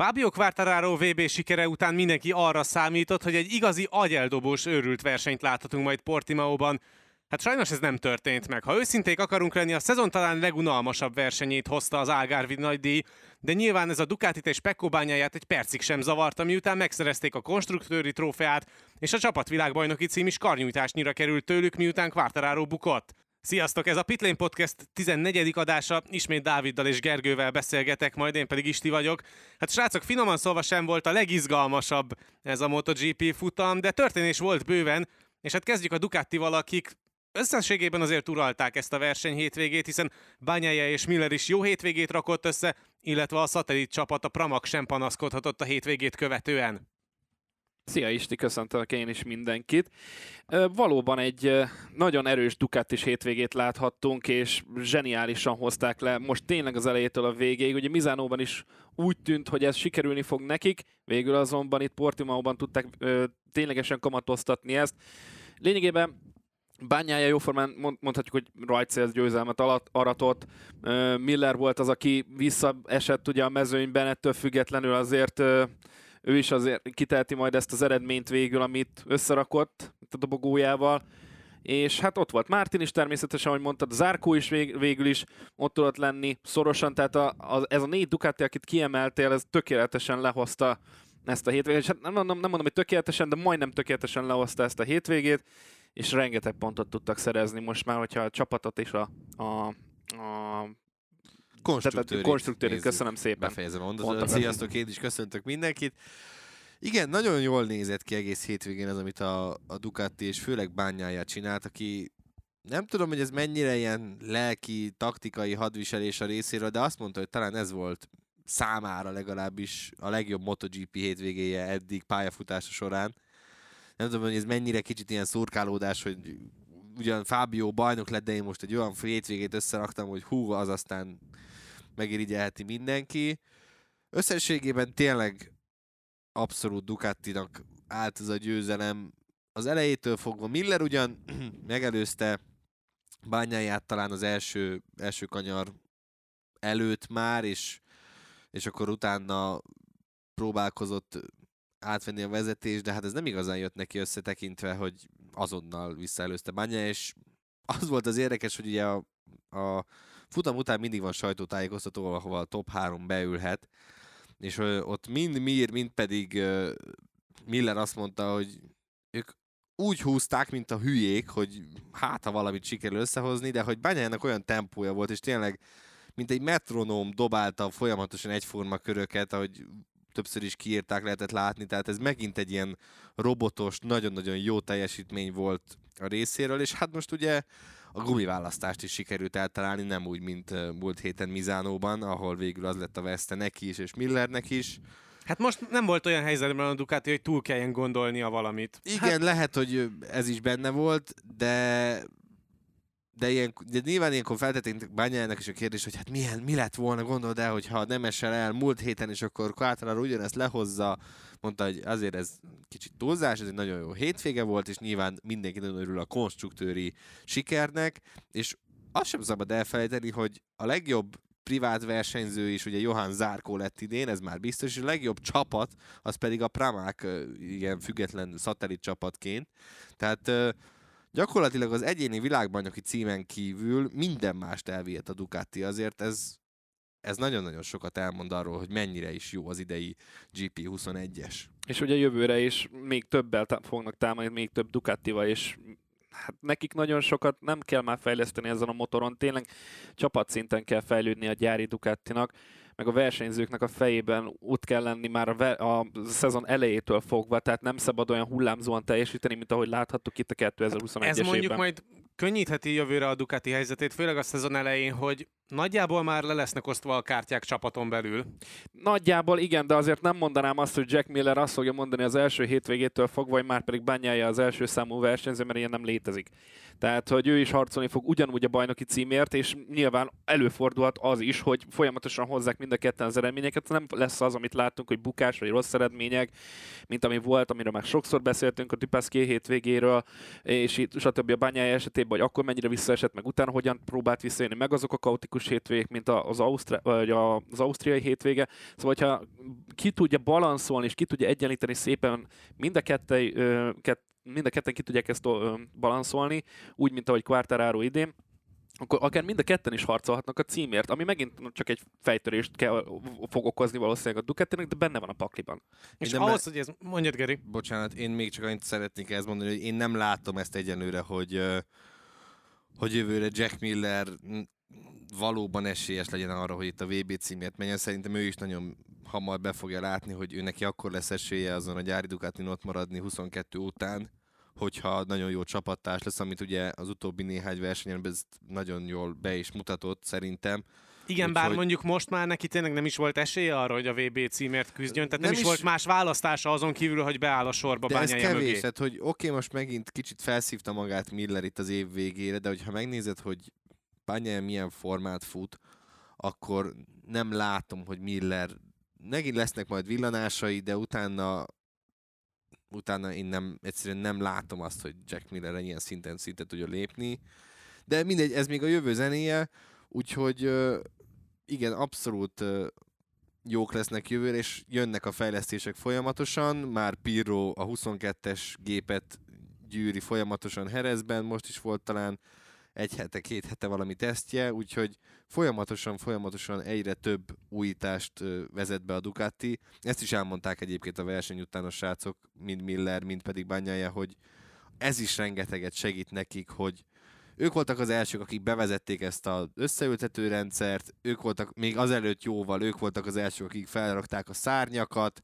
Fábio Quartararo VB sikere után mindenki arra számított, hogy egy igazi agyeldobós őrült versenyt láthatunk majd Portimaóban. Hát sajnos ez nem történt meg. Ha őszinték akarunk lenni, a szezon talán legunalmasabb versenyét hozta az Algarve nagydíj, de nyilván ez a Ducatit és Pecco bányáját egy percig sem zavarta, miután megszerezték a konstruktőri trófeát, és a csapatvilágbajnoki cím is karnyújtásnyira került tőlük, miután Quartararo bukott. Sziasztok, ez a Pitlane Podcast 14. adása, ismét Dáviddal és Gergővel beszélgetek, majd én pedig Isti vagyok. Hát srácok, finoman szólva sem volt a legizgalmasabb ez a MotoGP futam, de történés volt bőven, és hát kezdjük a Ducatival, akik összességében azért uralták ezt a verseny hétvégét, hiszen Bányája és Miller is jó hétvégét rakott össze, illetve a szatellit csapat a Pramac sem panaszkodhatott a hétvégét követően. Szia Isti, köszöntelek én is mindenkit. Valóban egy nagyon erős Ducatis hétvégét láthattunk, és zseniálisan hozták le most tényleg az elejétől a végéig. Ugye Mizánóban is úgy tűnt, hogy ez sikerülni fog nekik, végül azonban itt Portimaóban tudták ténylegesen kamatoztatni ezt. Lényegében Bányája jóformán mondhatjuk, hogy rajtszél győzelmet alatt aratott. Miller volt az, aki visszaesett ugye a mezőnyben, ettől függetlenül azért ő is azért kiteheti majd ezt az eredményt végül, amit összerakott a dobogójával. És hát ott volt Mártin is természetesen, ahogy mondtad, Zárkó is vég, végül is ott tudott lenni szorosan, tehát a, a, ez a négy Ducati, akit kiemeltél, ez tökéletesen lehozta ezt a hétvégét. És hát nem mondom, nem mondom, hogy tökéletesen, de majdnem tökéletesen lehozta ezt a hétvégét, és rengeteg pontot tudtak szerezni most már, hogyha a csapatot és a, a, a konstruktőrit. Konstruktőrit, köszönöm szépen. Befejezem a mondatot. Sziasztok, én is köszöntök mindenkit. Igen, nagyon jól nézett ki egész hétvégén az, amit a, a Ducati és főleg bányáját csinált, aki nem tudom, hogy ez mennyire ilyen lelki, taktikai hadviselés a részéről, de azt mondta, hogy talán ez volt számára legalábbis a legjobb MotoGP hétvégéje eddig pályafutása során. Nem tudom, hogy ez mennyire kicsit ilyen szurkálódás, hogy ugyan Fábio bajnok lett, de én most egy olyan hétvégét összeraktam, hogy hú, az aztán megirigyelheti mindenki. Összességében tényleg abszolút Ducatinak állt ez a győzelem. Az elejétől fogva Miller ugyan megelőzte bányáját talán az első, első kanyar előtt már, és, és akkor utána próbálkozott átvenni a vezetést, de hát ez nem igazán jött neki összetekintve, hogy azonnal visszaelőzte Banya, és az volt az érdekes, hogy ugye a, a futam után mindig van sajtótájékoztató, ahova a top 3 beülhet, és ott mind Mir, mind pedig Miller azt mondta, hogy ők úgy húzták, mint a hülyék, hogy hát ha valamit sikerül összehozni, de hogy Bányának olyan tempója volt, és tényleg mint egy metronóm dobálta folyamatosan egyforma köröket, ahogy többször is kiírták, lehetett látni, tehát ez megint egy ilyen robotos, nagyon-nagyon jó teljesítmény volt a részéről, és hát most ugye a gumiválasztást is sikerült eltalálni, nem úgy, mint múlt héten Mizánóban, ahol végül az lett a veszte neki is, és Millernek is. Hát most nem volt olyan helyzetben a Ducati, hogy túl kelljen gondolnia valamit. Igen, hát... lehet, hogy ez is benne volt, de de, ilyen, de nyilván ilyenkor feltették Bányának is a kérdés, hogy hát milyen, mi lett volna, gondolod el, hogyha nem esel el múlt héten, és akkor Quartararo ugyanezt lehozza, mondta, hogy azért ez kicsit túlzás, ez egy nagyon jó hétvége volt, és nyilván mindenki nagyon örül a konstruktőri sikernek, és azt sem szabad elfelejteni, hogy a legjobb privát versenyző is, ugye Johann Zárkó lett idén, ez már biztos, és a legjobb csapat, az pedig a Pramák, ilyen független szatellit csapatként. Tehát gyakorlatilag az egyéni világbajnoki címen kívül minden mást elvihet a Ducati, azért ez, ez nagyon-nagyon sokat elmond arról, hogy mennyire is jó az idei GP21-es. És ugye jövőre is még többel tá- fognak támadni, még több Ducatival, és hát nekik nagyon sokat nem kell már fejleszteni ezen a motoron, tényleg csapatszinten kell fejlődni a gyári Ducatinak, meg a versenyzőknek a fejében ott kell lenni már a, ve- a szezon elejétől fogva, tehát nem szabad olyan hullámzóan teljesíteni, mint ahogy láthattuk itt a 2021-es Ez mondjuk évben. majd könnyítheti jövőre a Ducati helyzetét, főleg a szezon elején, hogy nagyjából már le lesznek osztva a kártyák csapaton belül. Nagyjából igen, de azért nem mondanám azt, hogy Jack Miller azt fogja mondani az első hétvégétől fogva, hogy már pedig bányája az első számú versenyző, mert ilyen nem létezik. Tehát, hogy ő is harcolni fog ugyanúgy a bajnoki címért, és nyilván előfordulhat az is, hogy folyamatosan hozzák mind a ketten az eredményeket. Nem lesz az, amit láttunk, hogy bukás vagy rossz eredmények, mint ami volt, amiről már sokszor beszéltünk a Tüpeszké hétvégéről, és itt, stb. a bányája esetében, hogy akkor mennyire visszaesett, meg utána hogyan próbált visszajönni, meg azok a kaotikus hétvégek, mint az, Ausztri- vagy az ausztriai hétvége. Szóval, hogyha ki tudja balanszolni, és ki tudja egyenlíteni szépen mind a kettő, mind a ketten ki tudják ezt balanszolni, úgy, mint ahogy Quartararo idén, akkor akár mind a ketten is harcolhatnak a címért, ami megint csak egy fejtörést kell, fog okozni valószínűleg a Ducatinek, de benne van a pakliban. És ahhoz, me- hogy ez... Mondjad, Geri. Bocsánat, én még csak annyit szeretnék ezt mondani, hogy én nem látom ezt egyenlőre, hogy, hogy jövőre Jack Miller valóban esélyes legyen arra, hogy itt a VB címért menjen. Szerintem ő is nagyon hamar be fogja látni, hogy ő neki akkor lesz esélye azon a gyári Ducatin ott maradni 22 után, hogyha nagyon jó csapattárs lesz, amit ugye az utóbbi néhány versenyen ez nagyon jól be is mutatott szerintem. Igen, Úgy, bár hogy... mondjuk most már neki tényleg nem is volt esélye arra, hogy a VB címért küzdjön, tehát nem, nem is, is volt más választása azon kívül, hogy beáll a sorba De ez kevés, mögé. tehát hogy oké, okay, most megint kicsit felszívta magát Miller itt az év végére, de hogyha megnézed, hogy Bányája milyen formát fut, akkor nem látom, hogy Miller megint lesznek majd villanásai, de utána utána én nem, egyszerűen nem látom azt, hogy Jack Miller ilyen szinten szinten tudja lépni. De mindegy, ez még a jövő zenéje, úgyhogy igen, abszolút jók lesznek jövőre, és jönnek a fejlesztések folyamatosan. Már Pirro a 22-es gépet gyűri folyamatosan Herezben, most is volt talán egy hete, két hete valami tesztje, úgyhogy folyamatosan, folyamatosan egyre több újítást vezet be a Ducati. Ezt is elmondták egyébként a verseny után a srácok, mind Miller, mind pedig Banyaja, hogy ez is rengeteget segít nekik, hogy ők voltak az elsők, akik bevezették ezt az összeültető rendszert, ők voltak még azelőtt jóval, ők voltak az elsők, akik felrakták a szárnyakat,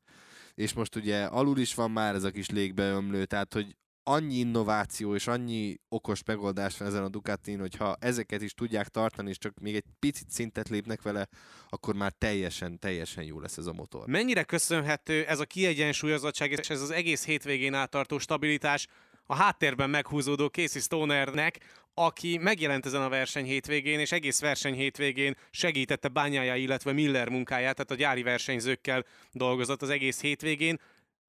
és most ugye alul is van már ez a kis légbeömlő, tehát hogy annyi innováció és annyi okos megoldás van ezen a Ducatin, hogy ha ezeket is tudják tartani, és csak még egy picit szintet lépnek vele, akkor már teljesen, teljesen jó lesz ez a motor. Mennyire köszönhető ez a kiegyensúlyozottság és ez az egész hétvégén átartó stabilitás a háttérben meghúzódó Casey Stonernek, aki megjelent ezen a verseny hétvégén, és egész verseny hétvégén segítette bányája, illetve Miller munkáját, tehát a gyári versenyzőkkel dolgozott az egész hétvégén.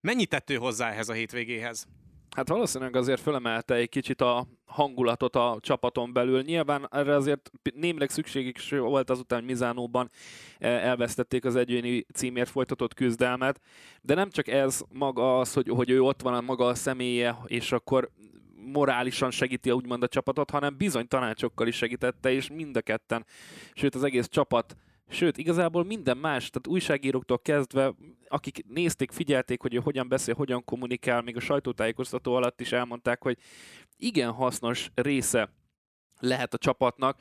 Mennyit tettő hozzá ehhez a hétvégéhez? Hát valószínűleg azért fölemelte egy kicsit a hangulatot a csapaton belül. Nyilván erre azért némileg szükségük volt azután, hogy Mizánóban eh, elvesztették az egyéni címért folytatott küzdelmet, de nem csak ez maga az, hogy, hogy ő ott van a maga a személye, és akkor morálisan segíti úgymond a csapatot, hanem bizony tanácsokkal is segítette, és mind a ketten, sőt az egész csapat Sőt, igazából minden más, tehát újságíróktól kezdve, akik nézték, figyelték, hogy ő hogyan beszél, hogyan kommunikál, még a sajtótájékoztató alatt is elmondták, hogy igen hasznos része lehet a csapatnak.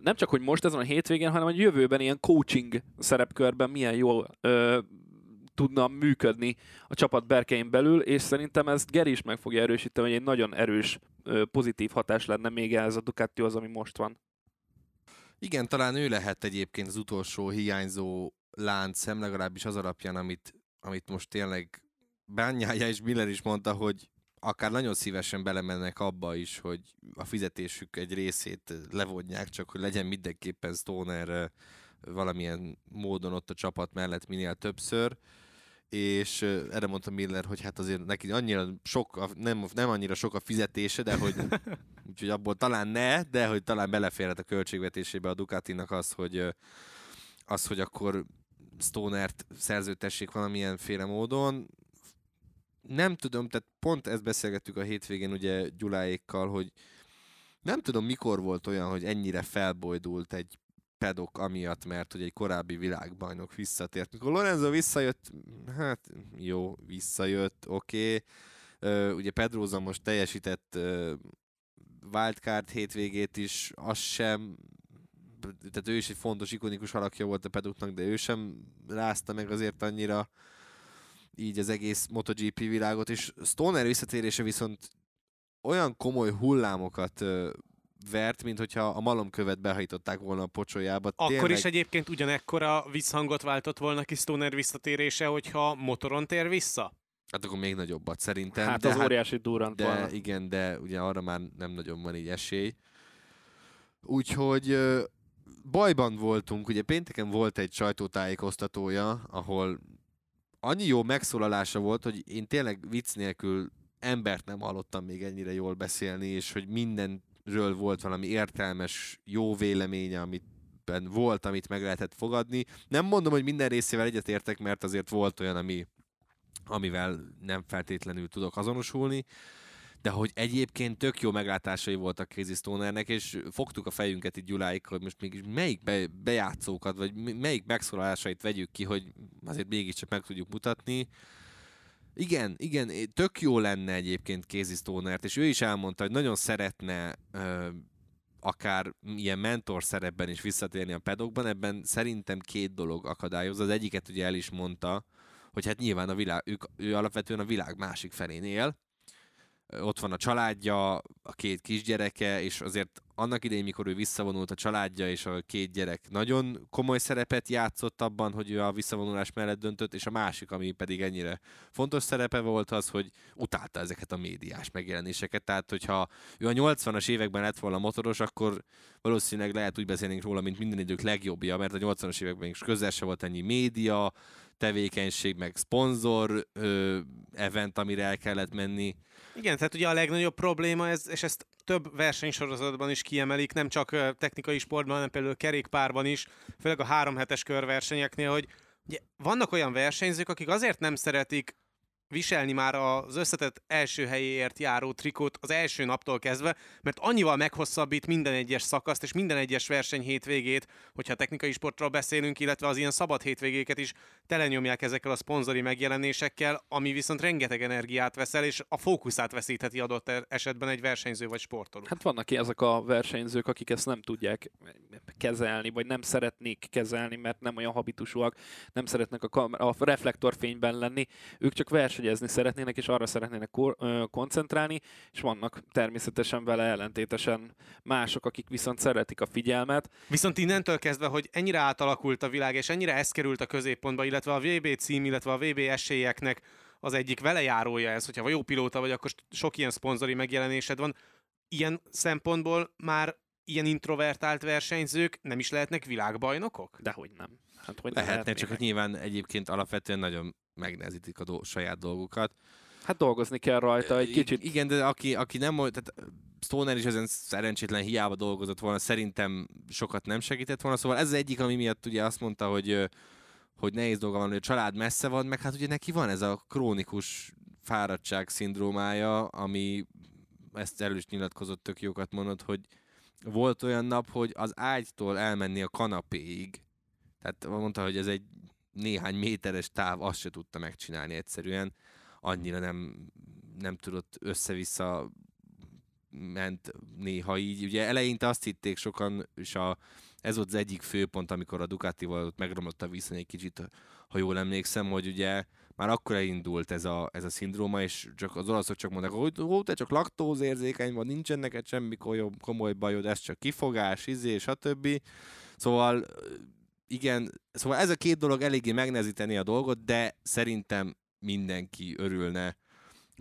Nem csak, hogy most ezen a hétvégén, hanem a jövőben ilyen coaching szerepkörben milyen jól tudna működni a csapat berkein belül, és szerintem ezt Geri is meg fogja erősíteni, hogy egy nagyon erős pozitív hatás lenne még ez a az, ami most van. Igen, talán ő lehet egyébként az utolsó hiányzó láncszem, legalábbis az alapján, amit, amit most tényleg Bányája és Miller is mondta, hogy akár nagyon szívesen belemennek abba is, hogy a fizetésük egy részét levonják, csak hogy legyen mindenképpen Stoner valamilyen módon ott a csapat mellett minél többször és erre mondta Miller, hogy hát azért neki annyira sok, a, nem, nem annyira sok a fizetése, de hogy úgyhogy abból talán ne, de hogy talán beleférhet a költségvetésébe a Ducatinak az, hogy az, hogy akkor Stonert szerződtessék valamilyenféle módon. Nem tudom, tehát pont ezt beszélgettük a hétvégén ugye Gyuláékkal, hogy nem tudom mikor volt olyan, hogy ennyire felbojdult egy pedok amiatt, mert hogy egy korábbi világbajnok visszatért. Mikor Lorenzo visszajött, hát jó, visszajött, oké. Okay. ugye Pedroza most teljesített wildcard hétvégét is, az sem, tehát ő is egy fontos, ikonikus alakja volt a pedoknak, de ő sem rázta meg azért annyira így az egész MotoGP világot, és Stoner visszatérése viszont olyan komoly hullámokat vert, mint hogyha a malomkövet behajtották volna a pocsolyába. Akkor Tényleg... is egyébként ugyanekkora visszhangot váltott volna ki Stoner visszatérése, hogyha motoron tér vissza? Hát akkor még nagyobbat szerintem. Hát de az óriási durrant de volna. igen, de ugye arra már nem nagyon van így esély. Úgyhogy bajban voltunk, ugye pénteken volt egy sajtótájékoztatója, ahol annyi jó megszólalása volt, hogy én tényleg vicc nélkül embert nem hallottam még ennyire jól beszélni, és hogy mindenről volt valami értelmes, jó véleménye, amit volt, amit meg lehetett fogadni. Nem mondom, hogy minden részével egyetértek, mert azért volt olyan, ami, amivel nem feltétlenül tudok azonosulni, de hogy egyébként tök jó meglátásai voltak Casey Stonernek, és fogtuk a fejünket itt Gyuláig, hogy most mégis melyik be, bejátszókat, vagy melyik megszólalásait vegyük ki, hogy azért mégiscsak meg tudjuk mutatni. Igen, igen, tök jó lenne egyébként Casey Stonert, és ő is elmondta, hogy nagyon szeretne ö, akár ilyen mentor szerepben is visszatérni a pedokban, ebben szerintem két dolog akadályoz. Az egyiket ugye el is mondta, hogy hát nyilván a világ, ők, ő alapvetően a világ másik felén él, ott van a családja, a két kisgyereke, és azért annak idején, mikor ő visszavonult a családja és a két gyerek nagyon komoly szerepet játszott abban, hogy ő a visszavonulás mellett döntött, és a másik, ami pedig ennyire fontos szerepe volt az, hogy utálta ezeket a médiás megjelenéseket. Tehát, hogyha ő a 80-as években lett volna motoros, akkor valószínűleg lehet úgy beszélnénk róla, mint minden idők legjobbja, mert a 80-as években is közel se volt ennyi média, tevékenység, meg szponzor event, amire el kellett menni. Igen, tehát ugye a legnagyobb probléma, ez, és ezt több versenysorozatban is kiemelik, nem csak technikai sportban, hanem például kerékpárban is, főleg a három hetes körversenyeknél, hogy ugye vannak olyan versenyzők, akik azért nem szeretik viselni már az összetett első helyéért járó trikót az első naptól kezdve, mert annyival meghosszabbít minden egyes szakaszt és minden egyes verseny hétvégét, hogyha technikai sportról beszélünk, illetve az ilyen szabad hétvégéket is telenyomják ezekkel a szponzori megjelenésekkel, ami viszont rengeteg energiát veszel, és a fókuszát veszítheti adott e- esetben egy versenyző vagy sportoló. Hát vannak ilyen ezek a versenyzők, akik ezt nem tudják kezelni, vagy nem szeretnék kezelni, mert nem olyan habitusúak, nem szeretnek a, kamer- a reflektorfényben lenni, ők csak versenyezni szeretnének, és arra szeretnének koncentrálni, és vannak természetesen vele ellentétesen mások, akik viszont szeretik a figyelmet. Viszont innentől kezdve, hogy ennyire átalakult a világ, és ennyire ez került a középpontba, illetve a VB cím, illetve a VB esélyeknek az egyik velejárója ez, hogyha jó pilóta vagy, akkor sok ilyen szponzori megjelenésed van. Ilyen szempontból már ilyen introvertált versenyzők nem is lehetnek világbajnokok? Dehogy nem. Hát, hogy nem Lehetne, csak lehetnének? hogy nyilván egyébként alapvetően nagyon megnehezítik a do- saját dolgukat. Hát dolgozni kell rajta egy I- kicsit. Igen, de aki, aki nem volt, tehát Stoner is ezen szerencsétlen hiába dolgozott volna, szerintem sokat nem segített volna. Szóval ez az egyik, ami miatt ugye azt mondta, hogy, hogy nehéz dolga van, hogy a család messze van, meg hát ugye neki van ez a krónikus fáradtság szindrómája, ami ezt erről is nyilatkozott, tök jókat mondott, hogy volt olyan nap, hogy az ágytól elmenni a kanapéig, tehát mondta, hogy ez egy néhány méteres táv, azt se tudta megcsinálni egyszerűen, annyira nem, nem tudott össze-vissza ment néha így. Ugye eleinte azt hitték sokan, és a, ez volt az egyik főpont, amikor a Ducatival ott megromlott a viszony egy kicsit, ha jól emlékszem, hogy ugye már akkor elindult ez a, ez a szindróma, és csak az olaszok csak mondták, hogy ó, te csak laktózérzékeny van, nincsen neked semmi komoly, komoly bajod, ez csak kifogás, izé, stb. Szóval igen, szóval ez a két dolog eléggé megnehezíteni a dolgot, de szerintem mindenki örülne,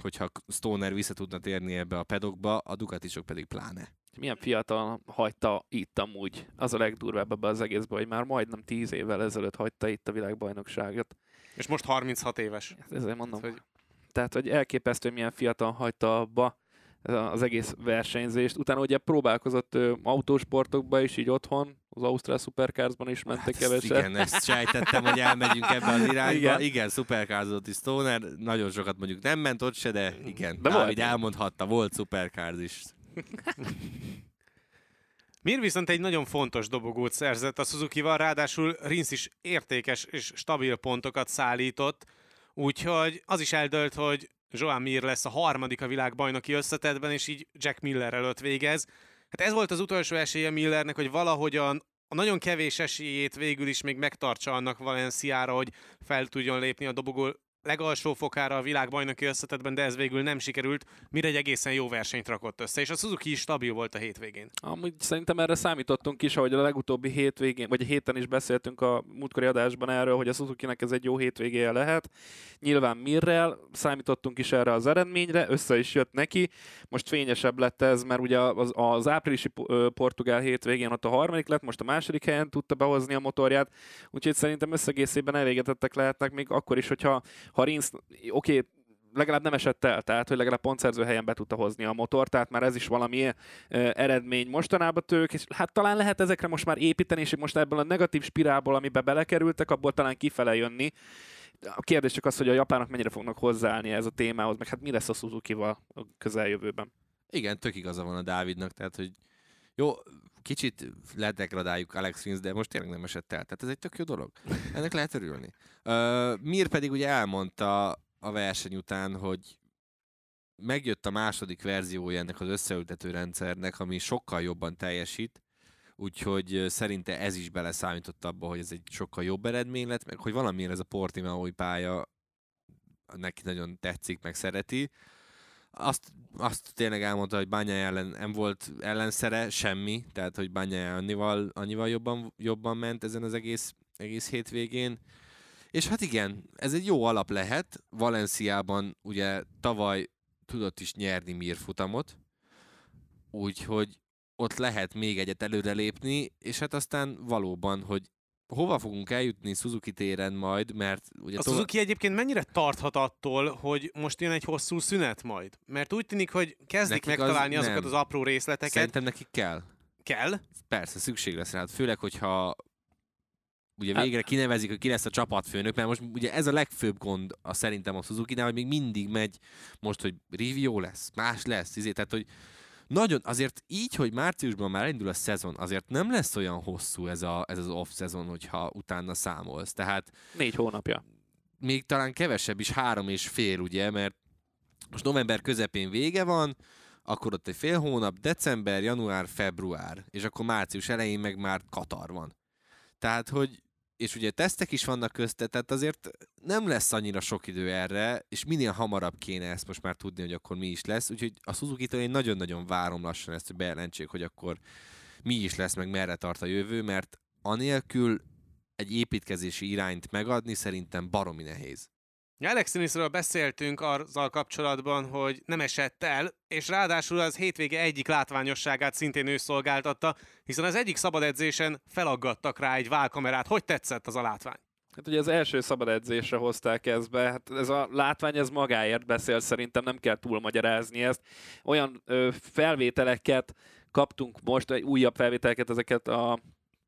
hogyha Stoner vissza tudna térni ebbe a pedokba, a Ducatisok pedig pláne. Milyen fiatal hagyta itt amúgy. Az a legdurvább ebbe az egészben, hogy már majdnem 10 évvel ezelőtt hagyta itt a világbajnokságot. És most 36 éves. Ezért mondom. Hogy- Tehát, hogy elképesztő, hogy milyen fiatal hagyta abba az egész versenyzést. Utána ugye próbálkozott ö, autósportokba is, így otthon, az Ausztrál Supercarsban is mentek Hát keveset. igen, ezt sejtettem, hogy elmegyünk ebbe az irányba. Igen, Igen. szuperkárzott is Stoner, nagyon sokat mondjuk nem ment ott se, de igen, De Dávid volt. elmondhatta, volt szuperkárz is. Mir viszont egy nagyon fontos dobogót szerzett a Suzuki-val, ráadásul Rins is értékes és stabil pontokat szállított, úgyhogy az is eldölt, hogy Joan Mir lesz a harmadik a világbajnoki összetetben, és így Jack Miller előtt végez. Hát ez volt az utolsó esélye Millernek, hogy valahogyan a nagyon kevés esélyét végül is még megtartsa annak Valenciára, hogy fel tudjon lépni a dobogó legalsó fokára a világbajnoki összetetben, de ez végül nem sikerült, mire egy egészen jó versenyt rakott össze, és a Suzuki is stabil volt a hétvégén. Amúgy szerintem erre számítottunk is, ahogy a legutóbbi hétvégén, vagy a héten is beszéltünk a múltkori adásban erről, hogy a Suzuki-nek ez egy jó hétvégéje lehet. Nyilván Mirrel számítottunk is erre az eredményre, össze is jött neki. Most fényesebb lett ez, mert ugye az, az áprilisi portugál hétvégén ott a harmadik lett, most a második helyen tudta behozni a motorját, úgyhogy szerintem összegészében elégedettek lehetnek még akkor is, hogyha ha Rinsz, oké, legalább nem esett el, tehát hogy legalább pontszerző helyen be tudta hozni a motor, tehát már ez is valami uh, eredmény mostanában tők, és hát talán lehet ezekre most már építeni, és most ebből a negatív spirálból, amiben belekerültek, abból talán kifele jönni. A kérdés csak az, hogy a japánok mennyire fognak hozzáállni ez a témához, meg hát mi lesz a Suzuki-val a közeljövőben. Igen, tök igaza van a Dávidnak, tehát hogy jó, kicsit ledegradáljuk Alex Rins, de most tényleg nem esett el. Tehát ez egy tök jó dolog. Ennek lehet örülni. Uh, Mir pedig ugye elmondta a verseny után, hogy megjött a második verziója ennek az összeültető rendszernek, ami sokkal jobban teljesít, úgyhogy szerinte ez is beleszámított abba, hogy ez egy sokkal jobb eredmény lett, meg hogy valamiért ez a Portimao pálya neki nagyon tetszik, meg szereti. Azt, azt tényleg elmondta, hogy Bányá ellen nem volt ellenszere, semmi, tehát hogy Bányá annyival, annyival jobban, jobban ment ezen az egész, egész hétvégén. És hát igen, ez egy jó alap lehet. Valenciában ugye tavaly tudott is nyerni Mir úgyhogy ott lehet még egyet előrelépni, és hát aztán valóban, hogy hova fogunk eljutni Suzuki téren majd, mert ugye... A Suzuki egyébként mennyire tarthat attól, hogy most jön egy hosszú szünet majd? Mert úgy tűnik, hogy kezdik nekik megtalálni az, azokat nem. az apró részleteket. Szerintem nekik kell. Kell? Persze, szükség lesz rá. Főleg, hogyha ugye hát- végre kinevezik, hogy ki lesz a csapatfőnök, mert most ugye ez a legfőbb gond a szerintem a suzuki hogy még mindig megy most, hogy review lesz, más lesz, izé, tehát hogy nagyon, azért így, hogy márciusban már indul a szezon, azért nem lesz olyan hosszú ez, a, ez az off-szezon, hogyha utána számolsz. Tehát... Négy hónapja. Még talán kevesebb is, három és fél, ugye, mert most november közepén vége van, akkor ott egy fél hónap, december, január, február, és akkor március elején meg már Katar van. Tehát, hogy és ugye tesztek is vannak közte, tehát azért nem lesz annyira sok idő erre, és minél hamarabb kéne ezt most már tudni, hogy akkor mi is lesz, úgyhogy a Suzuki-től én nagyon-nagyon várom lassan ezt, hogy bejelentsék, hogy akkor mi is lesz, meg merre tart a jövő, mert anélkül egy építkezési irányt megadni szerintem baromi nehéz. Alex Innisről beszéltünk azzal kapcsolatban, hogy nem esett el, és ráadásul az hétvége egyik látványosságát szintén ő szolgáltatta, hiszen az egyik szabad edzésen felaggattak rá egy válkamerát. Hogy tetszett az a látvány? Hát ugye az első szabad edzésre hozták ezt be, hát ez a látvány ez magáért beszél, szerintem nem kell túlmagyarázni ezt. Olyan ö, felvételeket kaptunk most, egy újabb felvételeket, ezeket a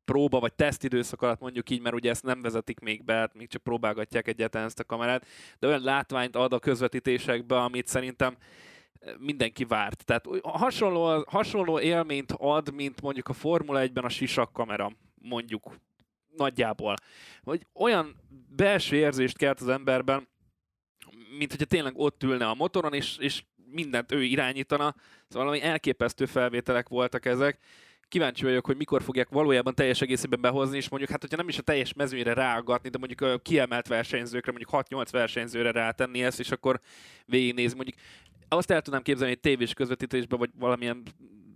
próba vagy teszt időszak alatt mondjuk így, mert ugye ezt nem vezetik még be, hát még csak próbálgatják egyáltalán ezt a kamerát, de olyan látványt ad a közvetítésekbe, amit szerintem eh, mindenki várt. Tehát hasonló, hasonló élményt ad, mint mondjuk a Formula 1-ben a sisak kamera, mondjuk nagyjából. Vagy olyan belső érzést kelt az emberben, mint hogyha tényleg ott ülne a motoron, és, és mindent ő irányítana. Szóval valami elképesztő felvételek voltak ezek, kíváncsi vagyok, hogy mikor fogják valójában teljes egészében behozni, és mondjuk, hát hogyha nem is a teljes mezőnyre ráaggatni, de mondjuk a kiemelt versenyzőkre, mondjuk 6-8 versenyzőre rátenni ezt, és akkor végignézni. Mondjuk azt el tudnám képzelni, hogy tévés közvetítésben, vagy valamilyen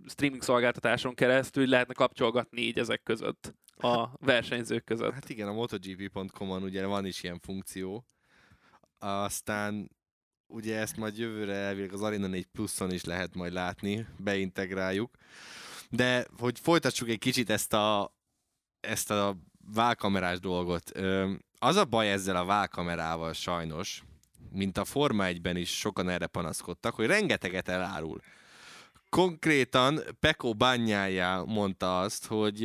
streaming szolgáltatáson keresztül lehetne kapcsolgatni így ezek között, a versenyzők között. Hát igen, a MotoGP.com-on ugye van is ilyen funkció. Aztán ugye ezt majd jövőre elvileg az Arena 4 Pluson is lehet majd látni, beintegráljuk. De hogy folytassuk egy kicsit ezt a, ezt a válkamerás dolgot. Az a baj ezzel a válkamerával sajnos, mint a Forma 1-ben is sokan erre panaszkodtak, hogy rengeteget elárul. Konkrétan Peko Bányája mondta azt, hogy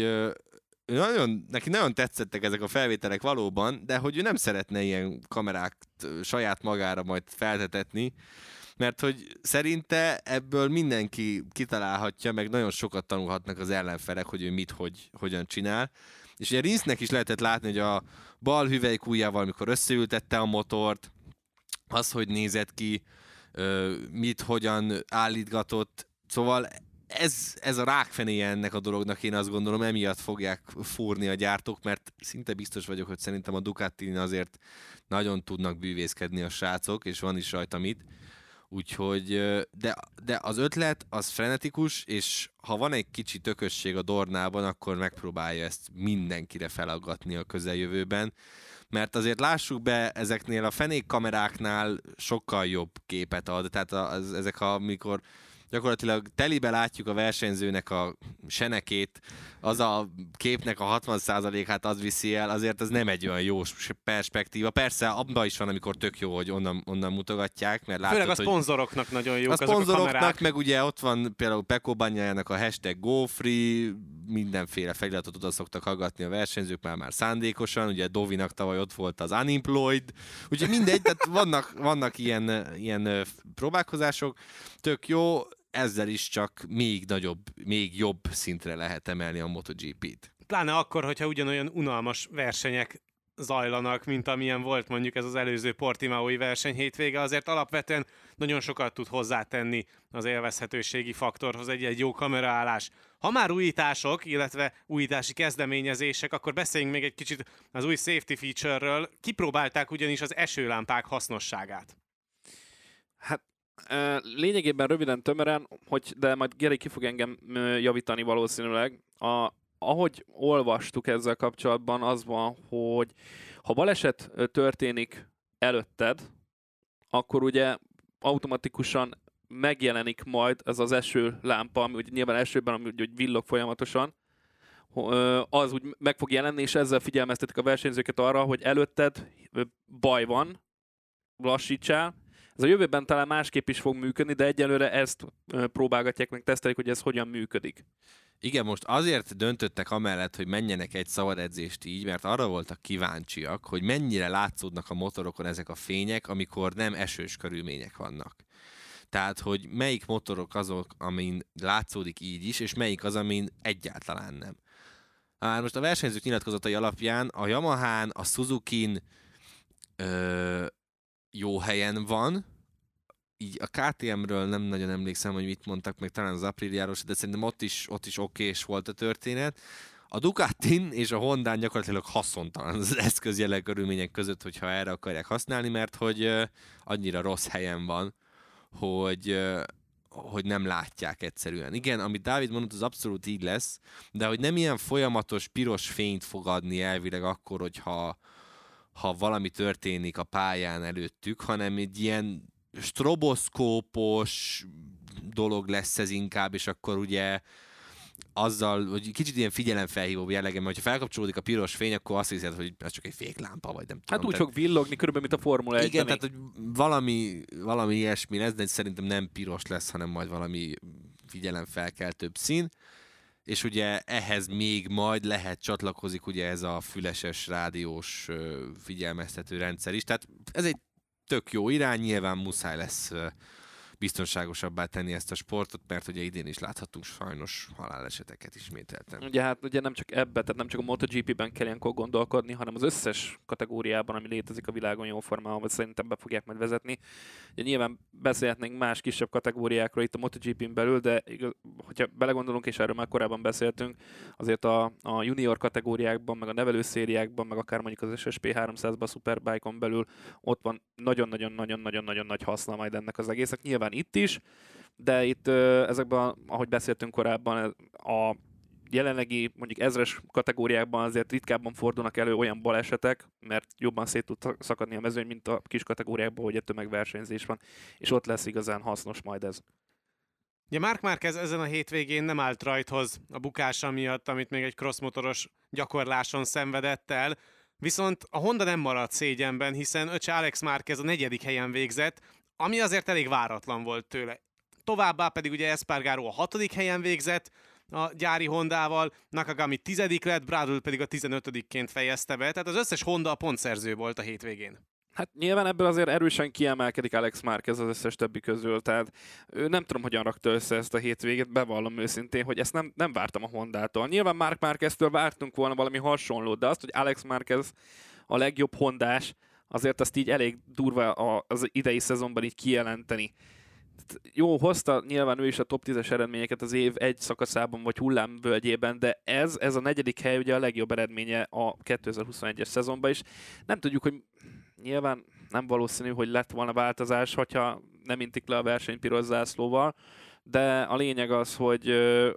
nagyon, neki nagyon tetszettek ezek a felvételek valóban, de hogy ő nem szeretne ilyen kamerák saját magára majd feltetetni, mert hogy szerinte ebből mindenki kitalálhatja, meg nagyon sokat tanulhatnak az ellenfelek, hogy ő mit, hogy, hogyan csinál. És ugye Rinsznek is lehetett látni, hogy a bal hüvelykújjával, amikor összeültette a motort, az, hogy nézett ki, mit, hogyan állítgatott, Szóval ez, ez a rákfenéje ennek a dolognak, én azt gondolom, emiatt fogják fúrni a gyártók, mert szinte biztos vagyok, hogy szerintem a ducati azért nagyon tudnak bűvészkedni a srácok, és van is rajta mit. Úgyhogy, de, de az ötlet az frenetikus, és ha van egy kicsi tökösség a Dornában, akkor megpróbálja ezt mindenkire felaggatni a közeljövőben. Mert azért lássuk be, ezeknél a fenék kameráknál sokkal jobb képet ad. Tehát az, ezek, amikor gyakorlatilag telibe látjuk a versenyzőnek a senekét, az a képnek a 60%-át az viszi el, azért ez nem egy olyan jó perspektíva. Persze abban is van, amikor tök jó, hogy onnan, onnan mutogatják, mert látod, Főleg a szponzoroknak nagyon jó. A szponzoroknak, a meg ugye ott van például Banyájának a hashtag GoFree, mindenféle feliratot oda szoktak hallgatni a versenyzők már már szándékosan, ugye Dovinak tavaly ott volt az Unemployed, úgyhogy mindegy, tehát vannak, vannak ilyen, ilyen próbálkozások, tök jó, ezzel is csak még nagyobb, még jobb szintre lehet emelni a MotoGP-t. Pláne akkor, hogyha ugyanolyan unalmas versenyek zajlanak, mint amilyen volt mondjuk ez az előző Portimaoi verseny hétvége, azért alapvetően nagyon sokat tud hozzátenni az élvezhetőségi faktorhoz egy-egy jó kameraállás. Ha már újítások, illetve újítási kezdeményezések, akkor beszéljünk még egy kicsit az új safety feature-ről. Kipróbálták ugyanis az esőlámpák hasznosságát. Hát lényegében röviden, tömören, hogy, de majd Geri ki fog engem javítani valószínűleg. A, ahogy olvastuk ezzel kapcsolatban, az van, hogy ha baleset történik előtted, akkor ugye automatikusan megjelenik majd ez az eső lámpa, ami ugye nyilván esőben, ami ugye villog folyamatosan, az úgy meg fog jelenni, és ezzel figyelmeztetik a versenyzőket arra, hogy előtted baj van, lassítsál, ez a jövőben talán másképp is fog működni, de egyelőre ezt próbálgatják meg, tesztelik, hogy ez hogyan működik. Igen, most azért döntöttek amellett, hogy menjenek egy szabad edzést így, mert arra voltak kíváncsiak, hogy mennyire látszódnak a motorokon ezek a fények, amikor nem esős körülmények vannak. Tehát, hogy melyik motorok azok, amin látszódik így is, és melyik az, amin egyáltalán nem. Már most a versenyzők nyilatkozatai alapján a Yamaha-n, a Suzuki-n ö, jó helyen van, így a KTM-ről nem nagyon emlékszem, hogy mit mondtak meg, talán az Apriliáros, de szerintem ott is, ott is okés volt a történet. A Ducatin és a Honda gyakorlatilag haszontalan az eszköz jelen körülmények között, hogyha erre akarják használni, mert hogy annyira rossz helyen van, hogy, hogy nem látják egyszerűen. Igen, amit Dávid mondott, az abszolút így lesz, de hogy nem ilyen folyamatos piros fényt fog adni elvileg akkor, hogyha ha valami történik a pályán előttük, hanem egy ilyen stroboszkópos dolog lesz ez inkább, és akkor ugye azzal, hogy kicsit ilyen figyelemfelhívó jellege, mert ha felkapcsolódik a piros fény, akkor azt hiszed, hogy ez csak egy féklámpa, vagy nem tudom. Hát úgy fog villogni, körülbelül, mint a Formula 1 Igen, tehát hogy valami, valami ilyesmi lesz, de szerintem nem piros lesz, hanem majd valami figyelemfelkeltőbb szín és ugye ehhez még majd lehet csatlakozik ugye ez a füleses rádiós figyelmeztető rendszer is, tehát ez egy tök jó irány, nyilván muszáj lesz biztonságosabbá tenni ezt a sportot, mert ugye idén is láthatunk sajnos haláleseteket ismételten. Ugye hát ugye nem csak ebbe, tehát nem csak a MotoGP-ben kell ilyenkor gondolkodni, hanem az összes kategóriában, ami létezik a világon jó formában, vagy szerintem be fogják majd vezetni. Ugye nyilván beszélhetnénk más kisebb kategóriákról itt a MotoGP-n belül, de hogyha belegondolunk, és erről már korábban beszéltünk, azért a, a junior kategóriákban, meg a nevelőszériákban, meg akár mondjuk az SSP 300-ban, a Superbike-on belül ott van nagyon-nagyon-nagyon-nagyon-nagyon nagy haszna majd ennek az egészek. Nyilván itt is, de itt ezekben, ahogy beszéltünk korábban, a jelenlegi mondjuk ezres kategóriákban azért ritkábban fordulnak elő olyan balesetek, mert jobban szét tud szakadni a mezőny, mint a kis kategóriákban, hogy egy tömegversenyzés van, és ott lesz igazán hasznos majd ez. Ugye Mark Marquez ezen a hétvégén nem állt rajthoz a bukása miatt, amit még egy crossmotoros gyakorláson szenvedett el, viszont a Honda nem maradt szégyenben, hiszen öcse Alex Marquez a negyedik helyen végzett, ami azért elég váratlan volt tőle. Továbbá pedig ugye Espargaro a hatodik helyen végzett, a gyári Hondával, Nakagami tizedik lett, Bradl pedig a tizenötödikként fejezte be, tehát az összes Honda a pontszerző volt a hétvégén. Hát nyilván ebből azért erősen kiemelkedik Alex Márquez az összes többi közül, tehát ő nem tudom, hogyan rakta össze ezt a hétvégét, bevallom őszintén, hogy ezt nem, nem vártam a Hondától. Nyilván Mark Márqueztől vártunk volna valami hasonlót, de azt, hogy Alex Márquez a legjobb hondás, azért azt így elég durva az idei szezonban így kijelenteni. jó, hozta nyilván ő is a top 10-es eredményeket az év egy szakaszában vagy hullámvölgyében, de ez, ez a negyedik hely ugye a legjobb eredménye a 2021-es szezonban is. Nem tudjuk, hogy nyilván nem valószínű, hogy lett volna változás, hogyha nem intik le a versenyt piros zászlóval, de a lényeg az, hogy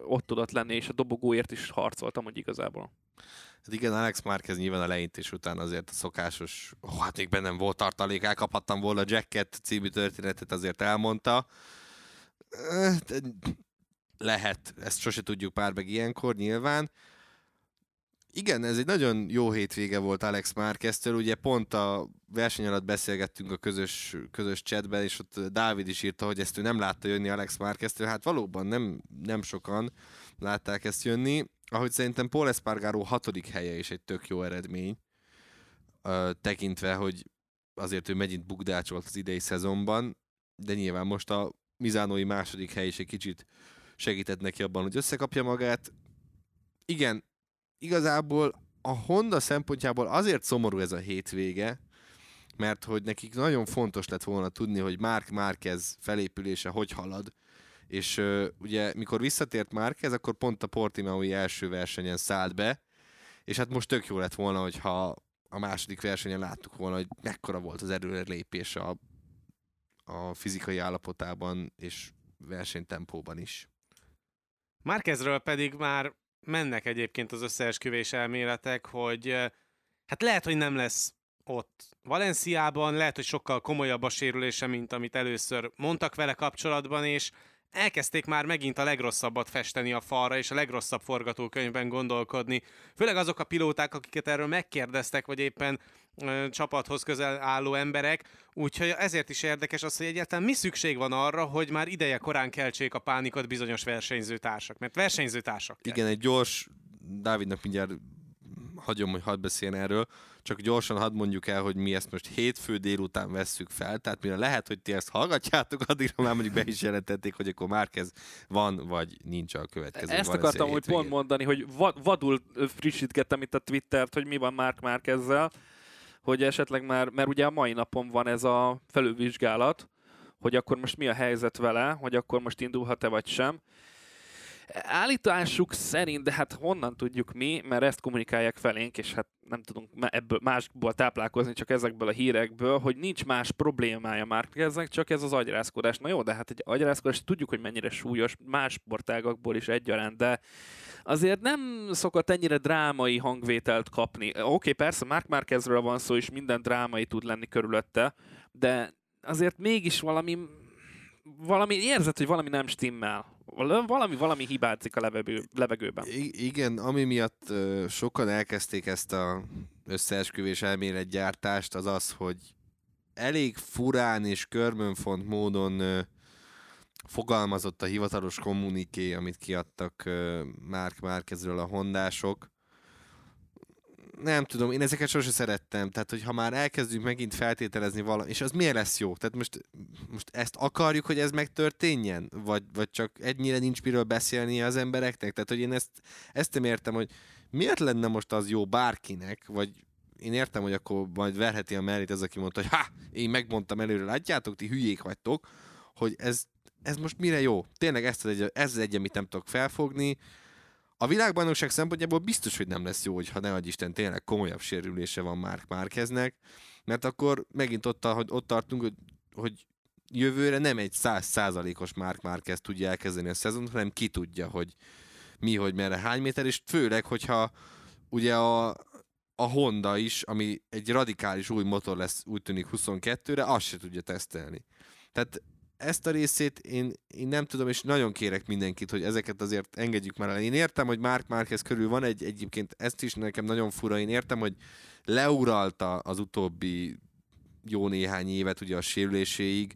ott tudott lenni, és a dobogóért is harcoltam, hogy igazából. Hát igen, Alex Márquez nyilván a leintés után azért a szokásos, oh, hát még bennem volt tartalék, elkaphattam volna a Jacket című történetet, azért elmondta. Lehet, ezt sose tudjuk pár meg ilyenkor nyilván. Igen, ez egy nagyon jó hétvége volt Alex Márqueztől, ugye pont a verseny alatt beszélgettünk a közös, közös chatben, és ott Dávid is írta, hogy ezt ő nem látta jönni Alex Márqueztől, hát valóban nem, nem sokan látták ezt jönni ahogy szerintem Paul Espargaro hatodik helye is egy tök jó eredmény, tekintve, hogy azért ő megint bukdácsolt az idei szezonban, de nyilván most a Mizánói második hely is egy kicsit segített neki abban, hogy összekapja magát. Igen, igazából a Honda szempontjából azért szomorú ez a hétvége, mert hogy nekik nagyon fontos lett volna tudni, hogy Mark Márquez felépülése hogy halad, és ugye mikor visszatért Márquez, akkor pont a Portimaui első versenyen szállt be, és hát most tök jó lett volna, hogyha a második versenyen láttuk volna, hogy mekkora volt az lépés a, a fizikai állapotában és versenytempóban is. Márkezről pedig már mennek egyébként az összeesküvés elméletek, hogy hát lehet, hogy nem lesz ott Valenciában, lehet, hogy sokkal komolyabb a sérülése, mint amit először mondtak vele kapcsolatban, és elkezdték már megint a legrosszabbat festeni a falra, és a legrosszabb forgatókönyvben gondolkodni. Főleg azok a pilóták, akiket erről megkérdeztek, vagy éppen ö, csapathoz közel álló emberek, úgyhogy ezért is érdekes az, hogy egyáltalán mi szükség van arra, hogy már ideje korán keltsék a pánikot bizonyos versenyzőtársak, mert versenyzőtársak. Igen, egy gyors, Dávidnak mindjárt hagyom, hogy hadd beszéljen erről, csak gyorsan hadd mondjuk el, hogy mi ezt most hétfő délután vesszük fel, tehát mire lehet, hogy ti ezt hallgatjátok, addigra már mondjuk be is jelentették, hogy akkor már kezd van, vagy nincs a következő. Ezt akartam hogy pont mondani, hogy vadul frissítgettem itt a Twittert, hogy mi van Mark Márkezzel, hogy esetleg már, mert ugye a mai napon van ez a felülvizsgálat, hogy akkor most mi a helyzet vele, hogy akkor most indulhat-e vagy sem. Állításuk szerint, de hát honnan tudjuk mi, mert ezt kommunikálják felénk, és hát nem tudunk ebből másból táplálkozni, csak ezekből a hírekből, hogy nincs más problémája már ezek, csak ez az agyrázkodás. Na jó, de hát egy agyrázkodás tudjuk, hogy mennyire súlyos, más sportágakból is egyaránt, de azért nem szokott ennyire drámai hangvételt kapni. Oké, okay, persze, Mark Márquezről van szó, és minden drámai tud lenni körülötte, de azért mégis valami valami érzed, hogy valami nem stimmel. Valami, valami hibázik a levegő, levegőben. I- igen, ami miatt uh, sokan elkezdték ezt a összeesküvés elméletgyártást, az az, hogy elég furán és körmönfont módon uh, fogalmazott a hivatalos kommuniké, amit kiadtak uh, Márk Márkezről a hondások, nem tudom, én ezeket sose szerettem. Tehát, hogy ha már elkezdünk megint feltételezni valami, és az miért lesz jó? Tehát most, most ezt akarjuk, hogy ez megtörténjen? Vagy, vagy csak ennyire nincs miről beszélni az embereknek? Tehát, hogy én ezt, ezt nem értem, hogy miért lenne most az jó bárkinek, vagy én értem, hogy akkor majd verheti a mellét ez, aki mondta, hogy ha, én megmondtam előre, látjátok, ti hülyék vagytok, hogy ez, ez most mire jó? Tényleg ezt az egy, ez az egy, amit nem tudok felfogni, a világbajnokság szempontjából biztos, hogy nem lesz jó, hogyha ne Isten tényleg komolyabb sérülése van Mark Márkeznek, mert akkor megint ott, hogy ott tartunk, hogy, hogy jövőre nem egy száz százalékos Mark Márquez tudja elkezdeni a szezont, hanem ki tudja, hogy mi, hogy merre, hány méter, és főleg, hogyha ugye a, a Honda is, ami egy radikális új motor lesz, úgy tűnik 22-re, azt se tudja tesztelni. Tehát ezt a részét én, én nem tudom, és nagyon kérek mindenkit, hogy ezeket azért engedjük már el. Én értem, hogy Mark Marquez körül van egy, egyébként ezt is nekem nagyon fura, én értem, hogy leuralta az utóbbi jó néhány évet ugye a sérüléséig,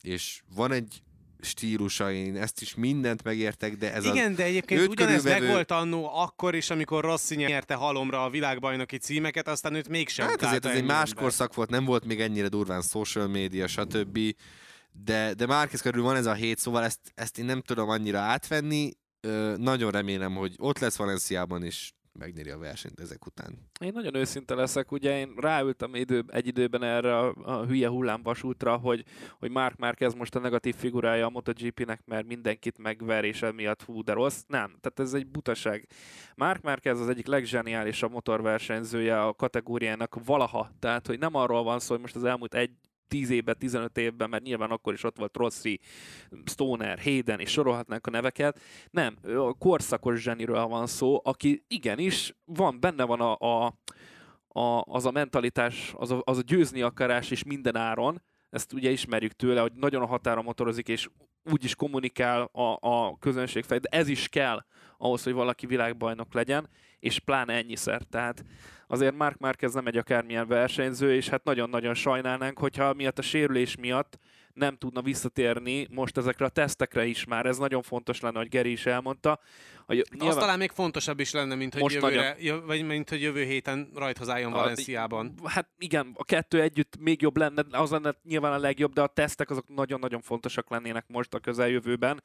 és van egy stílusa, én ezt is mindent megértek, de ez Igen, de egyébként ugyanez körülvevő... megvolt annó akkor is, amikor Rossi nyerte halomra a világbajnoki címeket, aztán őt mégsem Hát azért ez egy más korszak volt, nem volt még ennyire durván social media, stb de, de Márquez körül van ez a hét, szóval ezt, ezt én nem tudom annyira átvenni. Ö, nagyon remélem, hogy ott lesz Valenciában is, megnyeri a versenyt ezek után. Én nagyon őszinte leszek, ugye én ráültem idő, egy időben erre a, a hülye hullámvasútra, hogy, hogy Mark Marquez most a negatív figurája a MotoGP-nek, mert mindenkit megver, és emiatt hú, de rossz. Nem, tehát ez egy butaság. Mark Marquez az egyik legzseniálisabb motorversenyzője a kategóriának valaha. Tehát, hogy nem arról van szó, hogy most az elmúlt egy 10 évben, 15 évben, mert nyilván akkor is ott volt Rossi, Stoner, Hayden, és sorolhatnánk a neveket. Nem, a korszakos zseniről van szó, aki igenis van, benne van a, a, a, az a mentalitás, az a, az a győzni akarás is minden áron, ezt ugye ismerjük tőle, hogy nagyon a határa motorozik, és úgy is kommunikál a, a közönség felé, de ez is kell ahhoz, hogy valaki világbajnok legyen, és pláne ennyiszer. Tehát azért Mark Marquez nem egy akármilyen versenyző, és hát nagyon-nagyon sajnálnánk, hogyha miatt a sérülés miatt nem tudna visszatérni most ezekre a tesztekre is már. Ez nagyon fontos lenne, hogy Geri is elmondta. Hogy nyilván... Az talán még fontosabb is lenne, mint hogy, most jövőre, nagyon... vagy mint hogy jövő héten rajthoz álljon a, Valenciában. Hát igen, a kettő együtt még jobb lenne, az lenne nyilván a legjobb, de a tesztek azok nagyon-nagyon fontosak lennének most a közeljövőben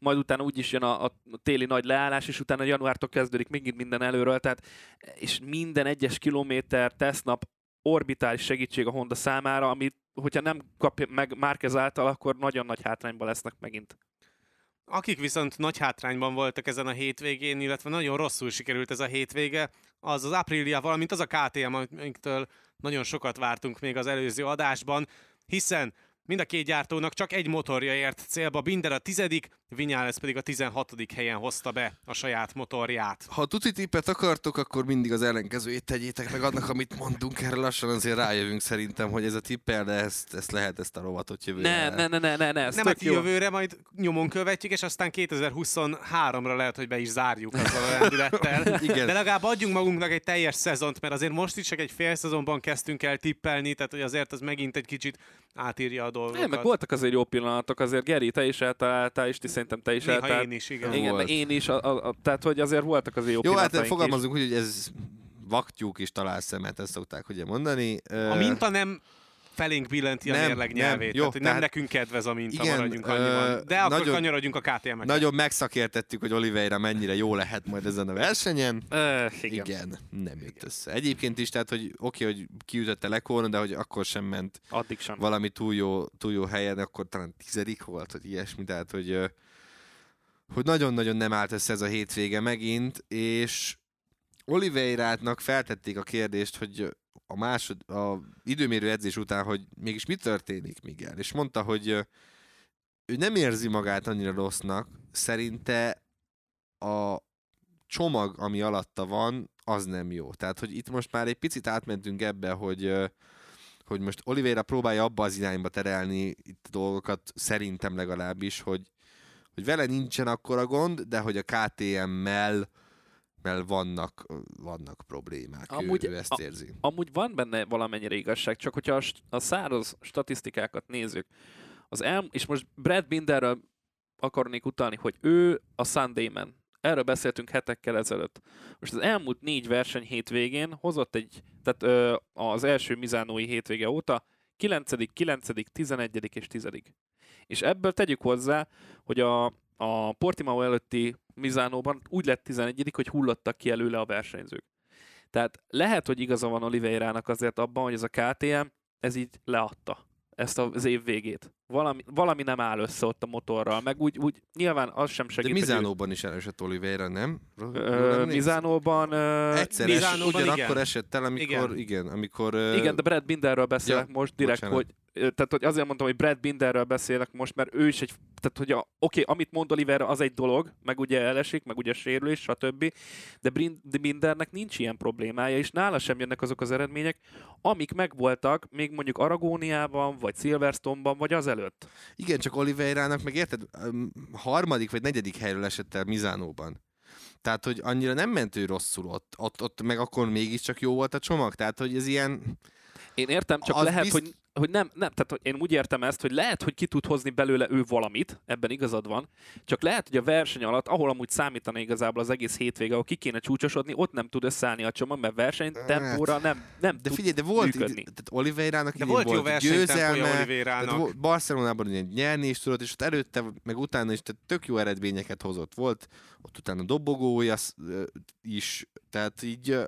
majd utána úgyis jön a, a téli nagy leállás, és utána januártól kezdődik még minden előről, tehát és minden egyes kilométer, tesztnap orbitális segítség a Honda számára, amit hogyha nem kapja meg Márquez által, akkor nagyon nagy hátrányban lesznek megint. Akik viszont nagy hátrányban voltak ezen a hétvégén, illetve nagyon rosszul sikerült ez a hétvége, az az Aprilia, valamint az a KTM, amiktől nagyon sokat vártunk még az előző adásban, hiszen Mind a két gyártónak csak egy motorja ért célba, Binder a tizedik, Vinyales pedig a 16. helyen hozta be a saját motorját. Ha tuti tippet akartok, akkor mindig az ellenkezőjét tegyétek meg annak, amit mondunk erre lassan, azért rájövünk szerintem, hogy ez a tippel, de ezt, ezt lehet ezt a rovatot jövőre. Ne, ne, ne, ne, ne, ne Nem, hát jövőre majd nyomon követjük, és aztán 2023-ra lehet, hogy be is zárjuk azzal a rendülettel. Igen. De legalább adjunk magunknak egy teljes szezont, mert azért most is csak egy fél szezonban kezdtünk el tippelni, tehát hogy azért az megint egy kicsit átírja a dolgokat. Nem, meg voltak azért jó pillanatok, azért Geri, te is eltaláltál, és ti szerintem te is Néha eltalált. én is, igen. Igen, volt. én is, a, a, a, tehát hogy azért voltak azért jó Jó, hát fogalmazunk úgy, hogy ez vaktyúk is talál szemet, ezt szokták ugye mondani. A minta nem felénk billenti a nem, mérleg nyelvét. Nem, jó, tehát, hogy nem nekünk kedvez a minta, igen, maradjunk annyiban. De akkor nagyon, kanyarodjunk a ktm Nagyon megszakértettük, hogy Oliveira mennyire jó lehet majd ezen a versenyen. Uh, igen. igen. nem jött igen. össze. Egyébként is, tehát, hogy oké, okay, hogy kiütötte Lekon, de hogy akkor sem ment Addig sem. valami túl jó, túl jó helyen, akkor talán tizedik volt, hogy ilyesmi, tehát, hogy hogy nagyon-nagyon nem állt össze ez a hétvége megint, és Oliveirátnak feltették a kérdést, hogy a másod, a időmérő edzés után, hogy mégis mi történik Miguel, és mondta, hogy ő nem érzi magát annyira rossznak, szerinte a csomag, ami alatta van, az nem jó. Tehát, hogy itt most már egy picit átmentünk ebbe, hogy hogy most Oliveira próbálja abba az irányba terelni itt a dolgokat, szerintem legalábbis, hogy, hogy vele nincsen akkora gond, de hogy a KTM-mel mert vannak, vannak problémák, amúgy, ő, ő ezt érzi. A, amúgy van benne valamennyire igazság, csak hogyha a, a száraz statisztikákat nézzük, az el, és most Brad Binderről akarnék utalni, hogy ő a Sunday Man. Erről beszéltünk hetekkel ezelőtt. Most az elmúlt négy verseny hétvégén hozott egy, tehát ö, az első Mizánói hétvége óta 9., 9., 11. és 10. És ebből tegyük hozzá, hogy a, a Portimao előtti Mizánóban úgy lett 11 hogy hullottak ki előle a versenyzők. Tehát lehet, hogy igaza van Oliveira-nak azért abban, hogy ez a KTM, ez így leadta ezt az év végét. Valami, valami nem áll össze ott a motorral, meg úgy, úgy nyilván az sem segít. De Mizánóban hogy... is elesett Oliveira, nem? Ö, Mizánóban... Egyszer Mizánóban ugyanakkor igen. esett el, amikor... Igen, igen amikor... Igen, de Brad Binderről beszélek ja, most direkt, bocsánat. hogy tehát hogy azért mondtam, hogy Brad Binderről beszélek most, mert ő is egy, tehát hogy oké, okay, amit mond Oliver, az egy dolog, meg ugye elesik, meg ugye sérülés, stb. De Bindernek nincs ilyen problémája, és nála sem jönnek azok az eredmények, amik megvoltak még mondjuk Aragóniában, vagy Silverstone-ban, vagy azelőtt. Igen, csak Oliveira-nak meg érted, harmadik vagy negyedik helyről esett el Mizánóban. Tehát, hogy annyira nem ment ő rosszul ott, ott, ott meg akkor mégiscsak jó volt a csomag. Tehát, hogy ez ilyen én értem, csak lehet, bizt... hogy hogy nem, nem, tehát hogy én úgy értem ezt, hogy lehet, hogy ki tud hozni belőle ő valamit, ebben igazad van, csak lehet, hogy a verseny alatt, ahol amúgy számítana igazából az egész hétvége, ahol ki kéne csúcsosodni, ott nem tud összeállni a csomag, mert verseny tempóra nem, nem De tud figyelj, de volt, működni. tehát Oliveira-nak De volt jó volt versenytempója győzelme, vo- Barcelonában ugye nyerni is tudott, és ott előtte, meg utána is tehát tök jó eredményeket hozott. Volt ott utána dobogója is, tehát így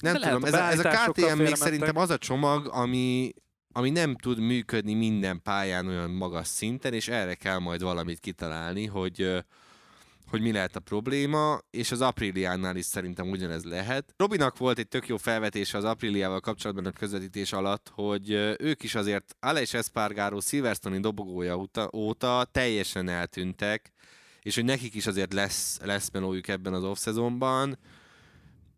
nem De tudom, ez a, ez a KTM még szerintem az a csomag, ami, ami nem tud működni minden pályán olyan magas szinten, és erre kell majd valamit kitalálni, hogy hogy mi lehet a probléma, és az Apriliánál is szerintem ugyanez lehet. Robinak volt egy tök jó felvetése az Apriliával kapcsolatban a közvetítés alatt, hogy ők is azért Alex Espargaro Silverstone-i dobogója óta, óta teljesen eltűntek, és hogy nekik is azért lesz, lesz melójuk ebben az off-szezonban.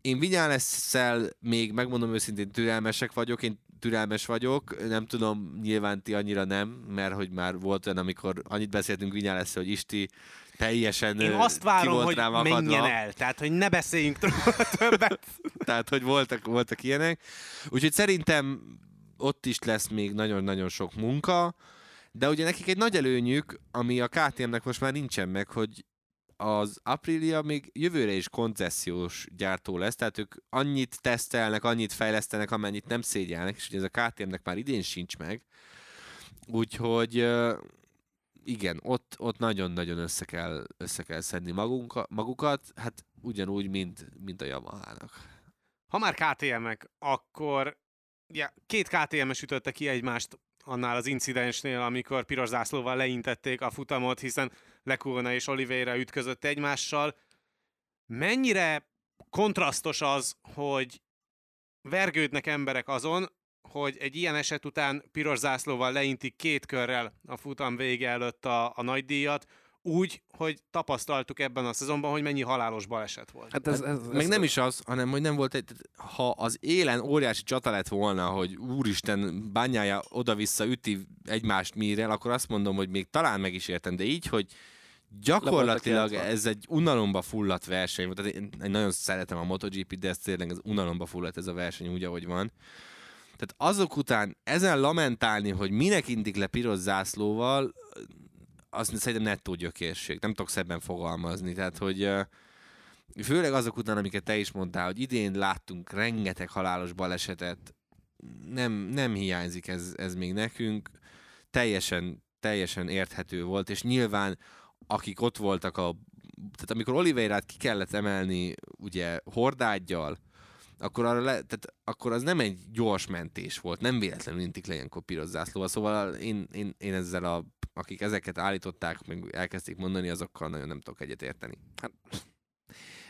Én Vinyálesszel még megmondom őszintén türelmesek vagyok, én türelmes vagyok, nem tudom, nyilván ti annyira nem, mert hogy már volt olyan, amikor annyit beszéltünk Vinyálesszel, hogy Isti teljesen Én azt várom, volt hogy rám akadva. menjen el, tehát hogy ne beszéljünk többet. Tehát, hogy voltak, voltak ilyenek. Úgyhogy szerintem ott is lesz még nagyon-nagyon sok munka, de ugye nekik egy nagy előnyük, ami a KTM-nek most már nincsen meg, hogy az Aprilia még jövőre is koncesziós gyártó lesz, tehát ők annyit tesztelnek, annyit fejlesztenek, amennyit nem szégyelnek, és ugye ez a KTM-nek már idén sincs meg. Úgyhogy igen, ott, ott nagyon-nagyon össze kell, össze kell szedni magunka, magukat, hát ugyanúgy, mint, mint a Yamaha-nak. Ha már KTM-ek, akkor ja, két KTM-es ütötte ki egymást annál az incidensnél, amikor piros zászlóval leintették a futamot, hiszen Lekulna és Oliveira ütközött egymással. Mennyire kontrasztos az, hogy vergődnek emberek azon, hogy egy ilyen eset után piros zászlóval leintik két körrel a futam vége előtt a, a nagydíjat, úgy, hogy tapasztaltuk ebben a szezonban, hogy mennyi halálos baleset volt. Hát ez, ez, Meg ez, nem is az, hanem hogy nem volt egy, ha az élen óriási csata lett volna, hogy úristen, bányája oda-vissza üti egymást mírel, akkor azt mondom, hogy még talán meg is értem, de így, hogy gyakorlatilag ez egy unalomba fulladt verseny volt. Tehát én, én nagyon szeretem a MotoGP, de ez tényleg ez unalomba fulladt ez a verseny úgy, ahogy van. Tehát azok után ezen lamentálni, hogy minek intik le piros zászlóval, azt szerintem nettó gyökérség. Nem tudok szebben fogalmazni. Tehát, hogy főleg azok után, amiket te is mondtál, hogy idén láttunk rengeteg halálos balesetet, nem, nem hiányzik ez, ez még nekünk. Teljesen, teljesen érthető volt, és nyilván akik ott voltak a tehát amikor Oliveirát ki kellett emelni ugye hordágyjal, akkor, arra le, tehát akkor az nem egy gyors mentés volt, nem véletlenül intik le ilyenkor piros zászlóval, szóval én, én, én ezzel a, akik ezeket állították, meg elkezdték mondani, azokkal nagyon nem tudok egyet érteni.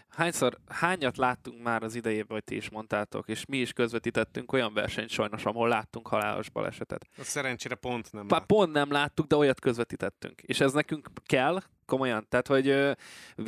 hányszor, hányat láttunk már az idejében, hogy ti is mondtátok, és mi is közvetítettünk olyan versenyt sajnos, ahol láttunk halálos balesetet. Azt szerencsére pont nem. Pá, lát. pont nem láttuk, de olyat közvetítettünk. És ez nekünk kell, komolyan. Tehát, hogy ö,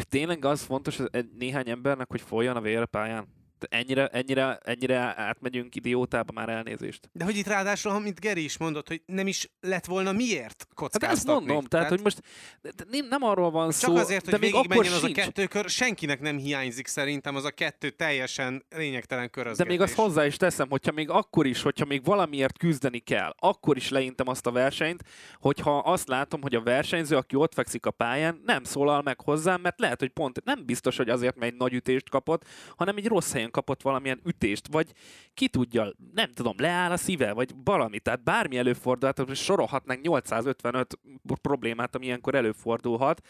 tényleg az fontos hogy néhány embernek, hogy folyjon a vér a pályán. De Ennyire, ennyire, ennyire átmegyünk idiótába már elnézést. De hogy itt ráadásul, amit Geri is mondott, hogy nem is lett volna miért Hát kockáztatni. ezt mondom, tehát, hogy most de- de nem, nem arról van Csak szó, azért, de hogy még akkor az a sincs. kettő kör, senkinek nem hiányzik szerintem az a kettő teljesen lényegtelen De körözgetés. még azt hozzá is teszem, hogyha még akkor is, hogyha még valamiért küzdeni kell, akkor is leintem azt a versenyt, hogyha azt látom, hogy a versenyző, aki ott fekszik a pályán, nem szólal meg hozzám, mert lehet, hogy pont nem biztos, hogy azért, mert egy nagy ütést kapott, hanem egy rossz helyen kapott valamilyen ütést, vagy ki tudja, nem tudom, leáll a szíve, vagy valami. Tehát bármi előfordulhat, sorolhatnánk 855 problémát, ami ilyenkor előfordulhat.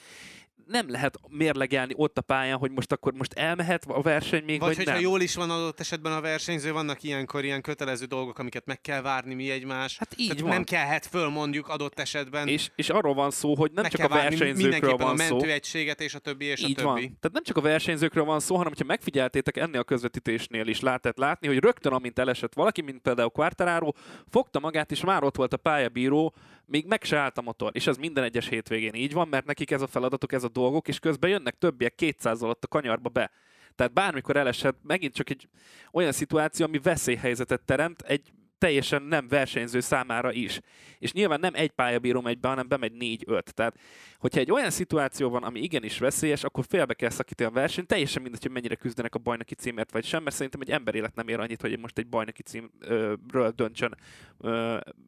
Nem lehet mérlegelni ott a pályán, hogy most akkor most elmehet a verseny még, Vagy, vagy, hogyha nem. jól is van adott esetben a versenyző, vannak ilyenkor ilyen kötelező dolgok, amiket meg kell várni mi egymás. Hát így Tehát van. nem kellhet föl mondjuk adott esetben. És, és arról van szó, hogy nem meg csak a versenyzőkről van a szó. mentőegységet és a többi és Így a van. többi. Tehát nem csak a versenyzőkről van szó, hanem hogyha megfigyeltétek ennél a közvetítésnél is lehetett látni, hogy rögtön amint elesett valaki, mint például Quartararo, fogta magát, és már ott volt a pályabíró, még meg se állt a motor. És ez minden egyes hétvégén így van, mert nekik ez a feladatuk, ez a dolgok, és közben jönnek többiek 200 alatt a kanyarba be. Tehát bármikor elesett, megint csak egy olyan szituáció, ami veszélyhelyzetet teremt, egy teljesen nem versenyző számára is. És nyilván nem egy pályabíró megy be, hanem bemegy négy-öt. Tehát, hogyha egy olyan szituáció van, ami igenis veszélyes, akkor félbe kell szakítani a versenyt, teljesen mindegy, hogy mennyire küzdenek a bajnoki címért vagy sem, mert szerintem egy emberélet nem ér annyit, hogy most egy bajnoki címről döntsön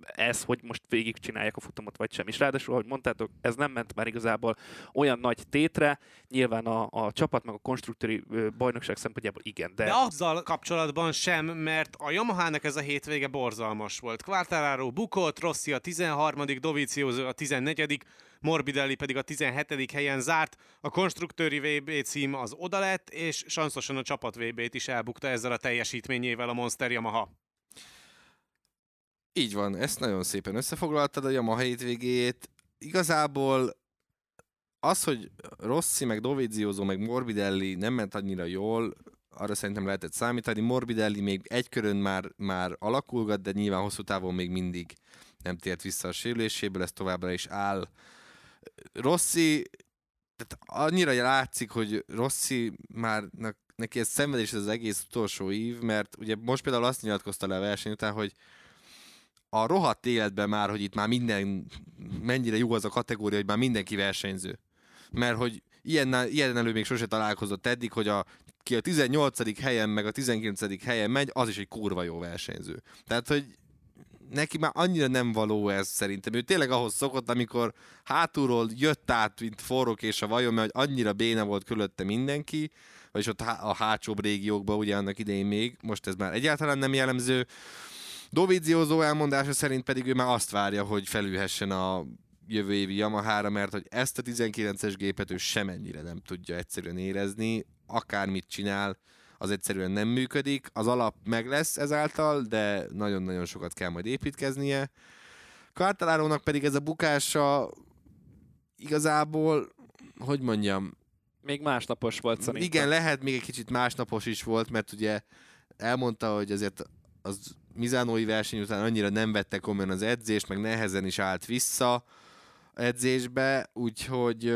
ez, hogy most végig csinálják a futamot vagy sem. És ráadásul, ahogy mondtátok, ez nem ment már igazából olyan nagy tétre, nyilván a, a csapat meg a konstruktúri bajnokság szempontjából igen. De... de azzal kapcsolatban sem, mert a Yamaha-nak ez a hétvége borzalmas volt. Quartararo bukott, Rossi a 13., Dovizioso a 14., Morbidelli pedig a 17. helyen zárt, a konstruktőri VB cím az oda lett, és sanszosan a csapat VB-t is elbukta ezzel a teljesítményével a Monster Yamaha. Így van, ezt nagyon szépen összefoglaltad a Yamaha hétvégét. Igazából az, hogy Rossi, meg Dovizioso, meg Morbidelli nem ment annyira jól, arra szerintem lehetett számítani. Morbidelli még egy körön már, már alakulgat, de nyilván hosszú távon még mindig nem tért vissza a sérüléséből, ez továbbra is áll. Rossi, tehát annyira látszik, hogy Rossi már neki ez szenvedés ez az egész utolsó év, mert ugye most például azt nyilatkozta le a verseny után, hogy a rohadt életben már, hogy itt már minden, mennyire jó az a kategória, hogy már mindenki versenyző. Mert hogy ilyen, ilyen elő még sose találkozott eddig, hogy a, ki a 18. helyen, meg a 19. helyen megy, az is egy kurva jó versenyző. Tehát, hogy neki már annyira nem való ez szerintem. Ő tényleg ahhoz szokott, amikor hátulról jött át, mint forrók és a vajon, mert annyira béna volt körülötte mindenki, vagyis ott a hátsóbb régiókban ugye annak idején még, most ez már egyáltalán nem jellemző. Doviziózó elmondása szerint pedig ő már azt várja, hogy felülhessen a jövő évi Yamaha-ra, mert hogy ezt a 19-es gépet ő semennyire nem tudja egyszerűen érezni, akármit csinál, az egyszerűen nem működik. Az alap meg lesz ezáltal, de nagyon-nagyon sokat kell majd építkeznie. Quartalarónak pedig ez a bukása igazából, hogy mondjam... Még másnapos volt szerintem. Igen, lehet még egy kicsit másnapos is volt, mert ugye elmondta, hogy azért az Mizánói verseny után annyira nem vette komolyan az edzést, meg nehezen is állt vissza edzésbe, úgyhogy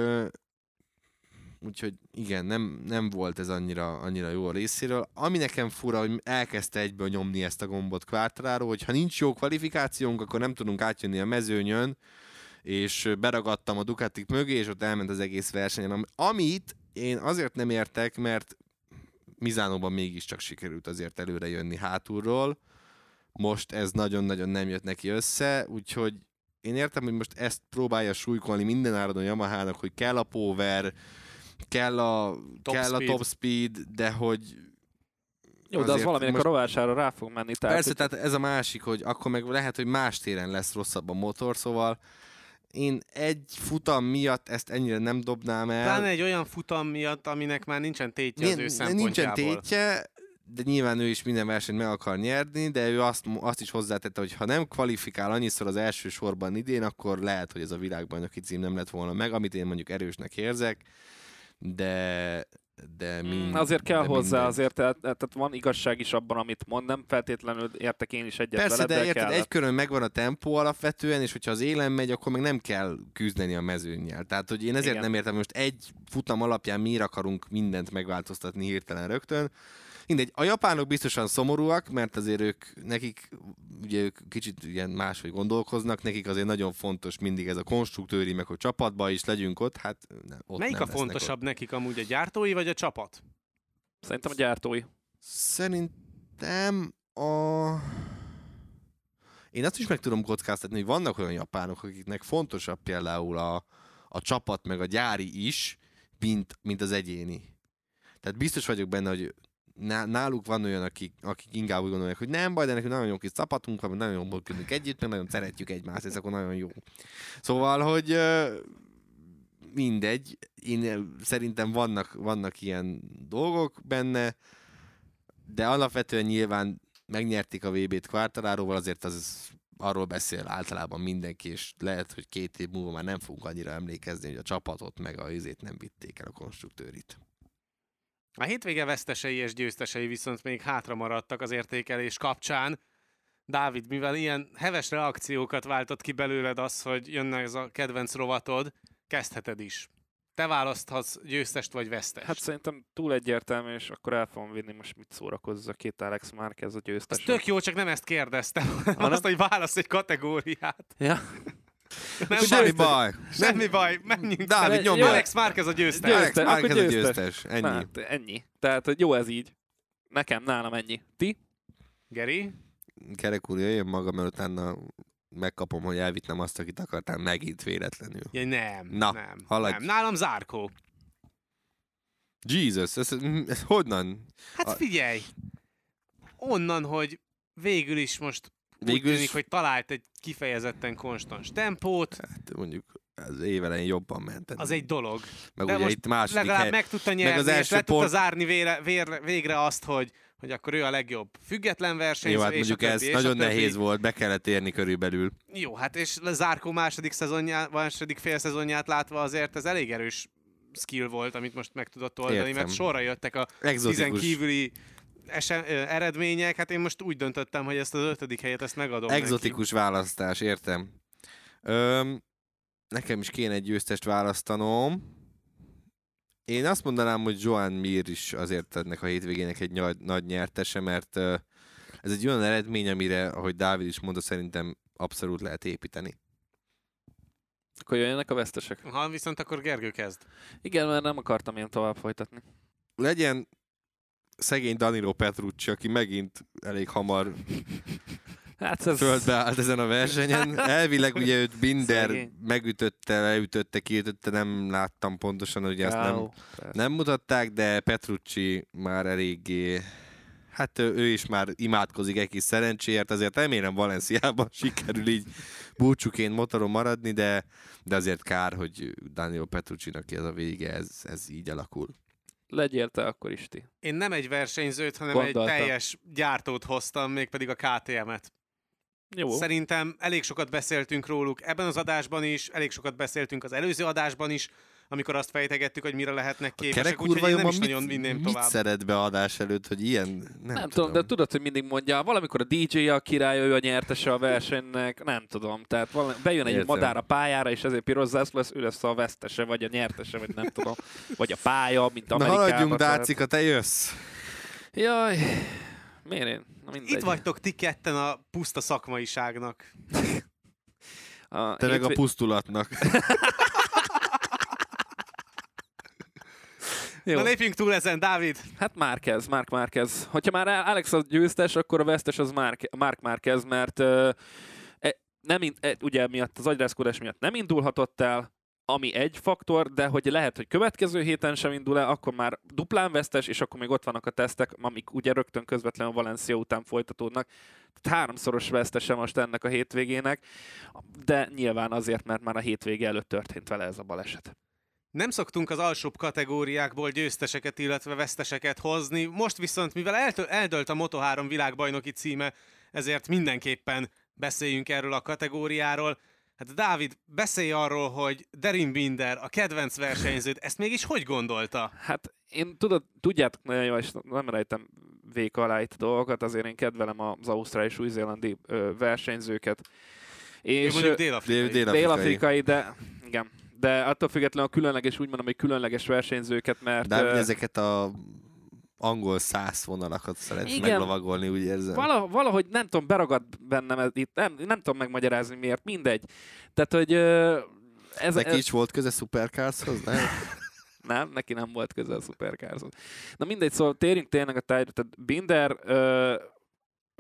úgyhogy igen, nem, nem volt ez annyira, annyira jó a részéről. Ami nekem fura, hogy elkezdte egyből nyomni ezt a gombot Quartararo, hogy ha nincs jó kvalifikációnk, akkor nem tudunk átjönni a mezőnyön, és beragadtam a Ducatik mögé, és ott elment az egész versenyen. Amit én azért nem értek, mert Mizánóban mégiscsak sikerült azért előre jönni hátulról. Most ez nagyon-nagyon nem jött neki össze, úgyhogy én értem, hogy most ezt próbálja súlykolni minden áron a Yamaha-nak, hogy kell a power, kell a top, kell speed. a top speed, de hogy jó, de az valaminek most... a rovására rá fog menni. Tehát, Persze, hogy... tehát ez a másik, hogy akkor meg lehet, hogy más téren lesz rosszabb a motor, szóval én egy futam miatt ezt ennyire nem dobnám el. Pláne egy olyan futam miatt, aminek már nincsen tétje az ő Nincsen tétje, de nyilván ő is minden versenyt meg akar nyerni, de ő azt, azt is hozzátette, hogy ha nem kvalifikál annyiszor az első sorban idén, akkor lehet, hogy ez a világbajnoki cím nem lett volna meg, amit én mondjuk erősnek érzek de de mind, mm, Azért kell hozzá, minden. azért tehát, tehát van igazság is abban, amit mond, nem feltétlenül értek én is egyet Persze, veled, de, de érted, kellett. egy körön megvan a tempó alapvetően, és hogyha az élen megy, akkor meg nem kell küzdeni a mezőnyel. Tehát, hogy én ezért Igen. nem értem, most egy futam alapján miért akarunk mindent megváltoztatni hirtelen rögtön, Mindegy, a japánok biztosan szomorúak, mert azért ők, nekik, ugye ők kicsit ilyen máshogy gondolkoznak, nekik azért nagyon fontos mindig ez a konstruktőri, meg hogy csapatba is legyünk ott, hát ne, ott Melyik nem a fontosabb ott. nekik amúgy, a gyártói vagy a csapat? Szerintem a gyártói. Szerintem a... Én azt is meg tudom kockáztatni, hogy vannak olyan japánok, akiknek fontosabb például a, a csapat meg a gyári is, mint, mint az egyéni. Tehát biztos vagyok benne, hogy náluk van olyan, akik, akik inkább úgy gondolják, hogy nem baj, de nekünk nagyon jó kis csapatunk van, nagyon jól működünk együtt, meg nagyon szeretjük egymást, ez akkor nagyon jó. Szóval, hogy mindegy, én szerintem vannak, vannak ilyen dolgok benne, de alapvetően nyilván megnyerték a VB-t Quartararóval, azért az arról beszél általában mindenki, és lehet, hogy két év múlva már nem fogunk annyira emlékezni, hogy a csapatot meg a izét nem vitték el a konstruktőrit. A hétvége vesztesei és győztesei viszont még hátra maradtak az értékelés kapcsán. Dávid, mivel ilyen heves reakciókat váltott ki belőled az, hogy jönne ez a kedvenc rovatod, kezdheted is. te választhatsz győztest vagy vesztest. Hát szerintem túl egyértelmű, és akkor el fogom vinni most mit szórakozza két Alex Márquez a Ez győztes. tök jó, csak nem ezt kérdeztem, Hanem? azt, hogy válasz egy kategóriát. Ja. Nem Semmi baj, baj. semmi baj, menjünk. Dávid, nyomja. Alex Márquez a győztes. Győztes. Alex akkor Márquez a győztes. Ennyi. Hát ennyi. Tehát, jó ez így. Nekem, nálam ennyi. Ti? Geri? Kerek úr, jöjjön maga, mert utána megkapom, hogy elvittem azt, akit akartál megint véletlenül. Ja, nem, Na, nem, haladj. nem. Nálam Zárkó. Jesus, ez, ez honnan? Hát figyelj, onnan, hogy végül is most Végül is- hogy talált egy kifejezetten konstans tempót, Hát mondjuk az évelején jobban ment. az egy dolog. Meg de ugye most itt második Legalább hely. meg tudta nyerni, az és első le tudta zárni vére, vére, végre azt, hogy, hogy akkor ő a legjobb független versenyző, Jó, hát és mondjuk többi, ez és nagyon nehéz volt, be kellett érni körülbelül. Jó, hát és Zárkó második szezonját, második félszezonját látva azért ez elég erős skill volt, amit most meg tudott oldani, Értem. mert sorra jöttek a tizen Exotikus, kívüli ese- ö, eredmények, hát én most úgy döntöttem, hogy ezt az ötödik helyet ezt megadom exotikus választás, értem. Öm, nekem is kéne egy győztest választanom. Én azt mondanám, hogy Joan Mir is azért ennek a hétvégének egy nagy, nagy nyertese, mert ö, ez egy olyan eredmény, amire, ahogy Dávid is mondta, szerintem abszolút lehet építeni. Akkor jöjjenek a vesztesek. neki. Ha viszont akkor Gergő kezd. Igen, mert nem akartam én tovább folytatni. Legyen szegény Danilo Petrucci, aki megint elég hamar Hát ez... földbe állt ezen a versenyen. Elvileg ugye őt Binder Szegény. megütötte, leütötte, kiütötte, nem láttam pontosan, ugye azt nem. Persze. nem mutatták, de Petrucci már eléggé Hát ő, ő is már imádkozik egy kis szerencséért, azért remélem Valenciában sikerül így búcsúként motoron maradni, de, de azért kár, hogy Daniel Petrucci-nak ez a vége, ez, ez így alakul. Legyél te akkor is ti. Én nem egy versenyzőt, hanem Gondoltam. egy teljes gyártót hoztam, mégpedig a KTM-et. Jó. Szerintem elég sokat beszéltünk róluk ebben az adásban is, elég sokat beszéltünk az előző adásban is, amikor azt fejtegettük, hogy mire lehetnek képesek, Kerek úgyhogy én nem is nagyon mit, vinném mit tovább. szeret be adás előtt, hogy ilyen? Nem, Nem, tudom, de tudod, hogy mindig mondja, valamikor a DJ a király, ő a nyertese a versenynek, nem tudom. Tehát valami, bejön egy Értem. madár a pályára, és ezért piros zászló lesz, ő lesz a vesztese, vagy a nyertese, vagy nem tudom. Vagy a pálya, mint Na Amerikában. haladjunk, tehát- Dácika, te jössz. Jaj, miért én? Na mindegy. Itt vagytok ti ketten a puszta szakmaiságnak. A Te meg a hétvég- pusztulatnak. Jó. Na lépjünk túl ezen, Dávid! Hát Márquez, Mark Márquez. Hogyha már Alex a győztes, akkor a vesztes az Mark, Mark Márquez, mert uh, nem, e, ugye miatt az agyrázkodás miatt nem indulhatott el, ami egy faktor, de hogy lehet, hogy következő héten sem indul el, akkor már duplán vesztes, és akkor még ott vannak a tesztek, amik ugye rögtön közvetlenül Valencia után folytatódnak. Tehát háromszoros vesztese most ennek a hétvégének, de nyilván azért, mert már a hétvége előtt történt vele ez a baleset. Nem szoktunk az alsóbb kategóriákból győzteseket, illetve veszteseket hozni, most viszont, mivel eltö- eldölt a Moto3 világbajnoki címe, ezért mindenképpen beszéljünk erről a kategóriáról. Hát Dávid, beszélj arról, hogy Derin Binder, a kedvenc versenyződ, ezt mégis hogy gondolta? Hát én tudod, tudjátok nagyon jól, és nem rejtem véka alá itt a dolgokat, azért én kedvelem az ausztrál és új-zélandi versenyzőket. És mondjuk dél-afrikai. dél-afrikai, de igen. De attól függetlenül a különleges, úgy mondom, hogy különleges versenyzőket, mert De ö, ezeket a angol száz vonalakat szeret Igen. meglovagolni, úgy érzem. vala, valahogy nem tudom, beragadt bennem ez itt, nem, nem tudom megmagyarázni miért, mindegy. Tehát, hogy ö, ez, Neki ez, is volt köze Supercarshoz, nem? Nem, neki nem volt köze a Supercarshoz. Na mindegy, szóval térjünk tényleg a tájra. Tehát Binder ö,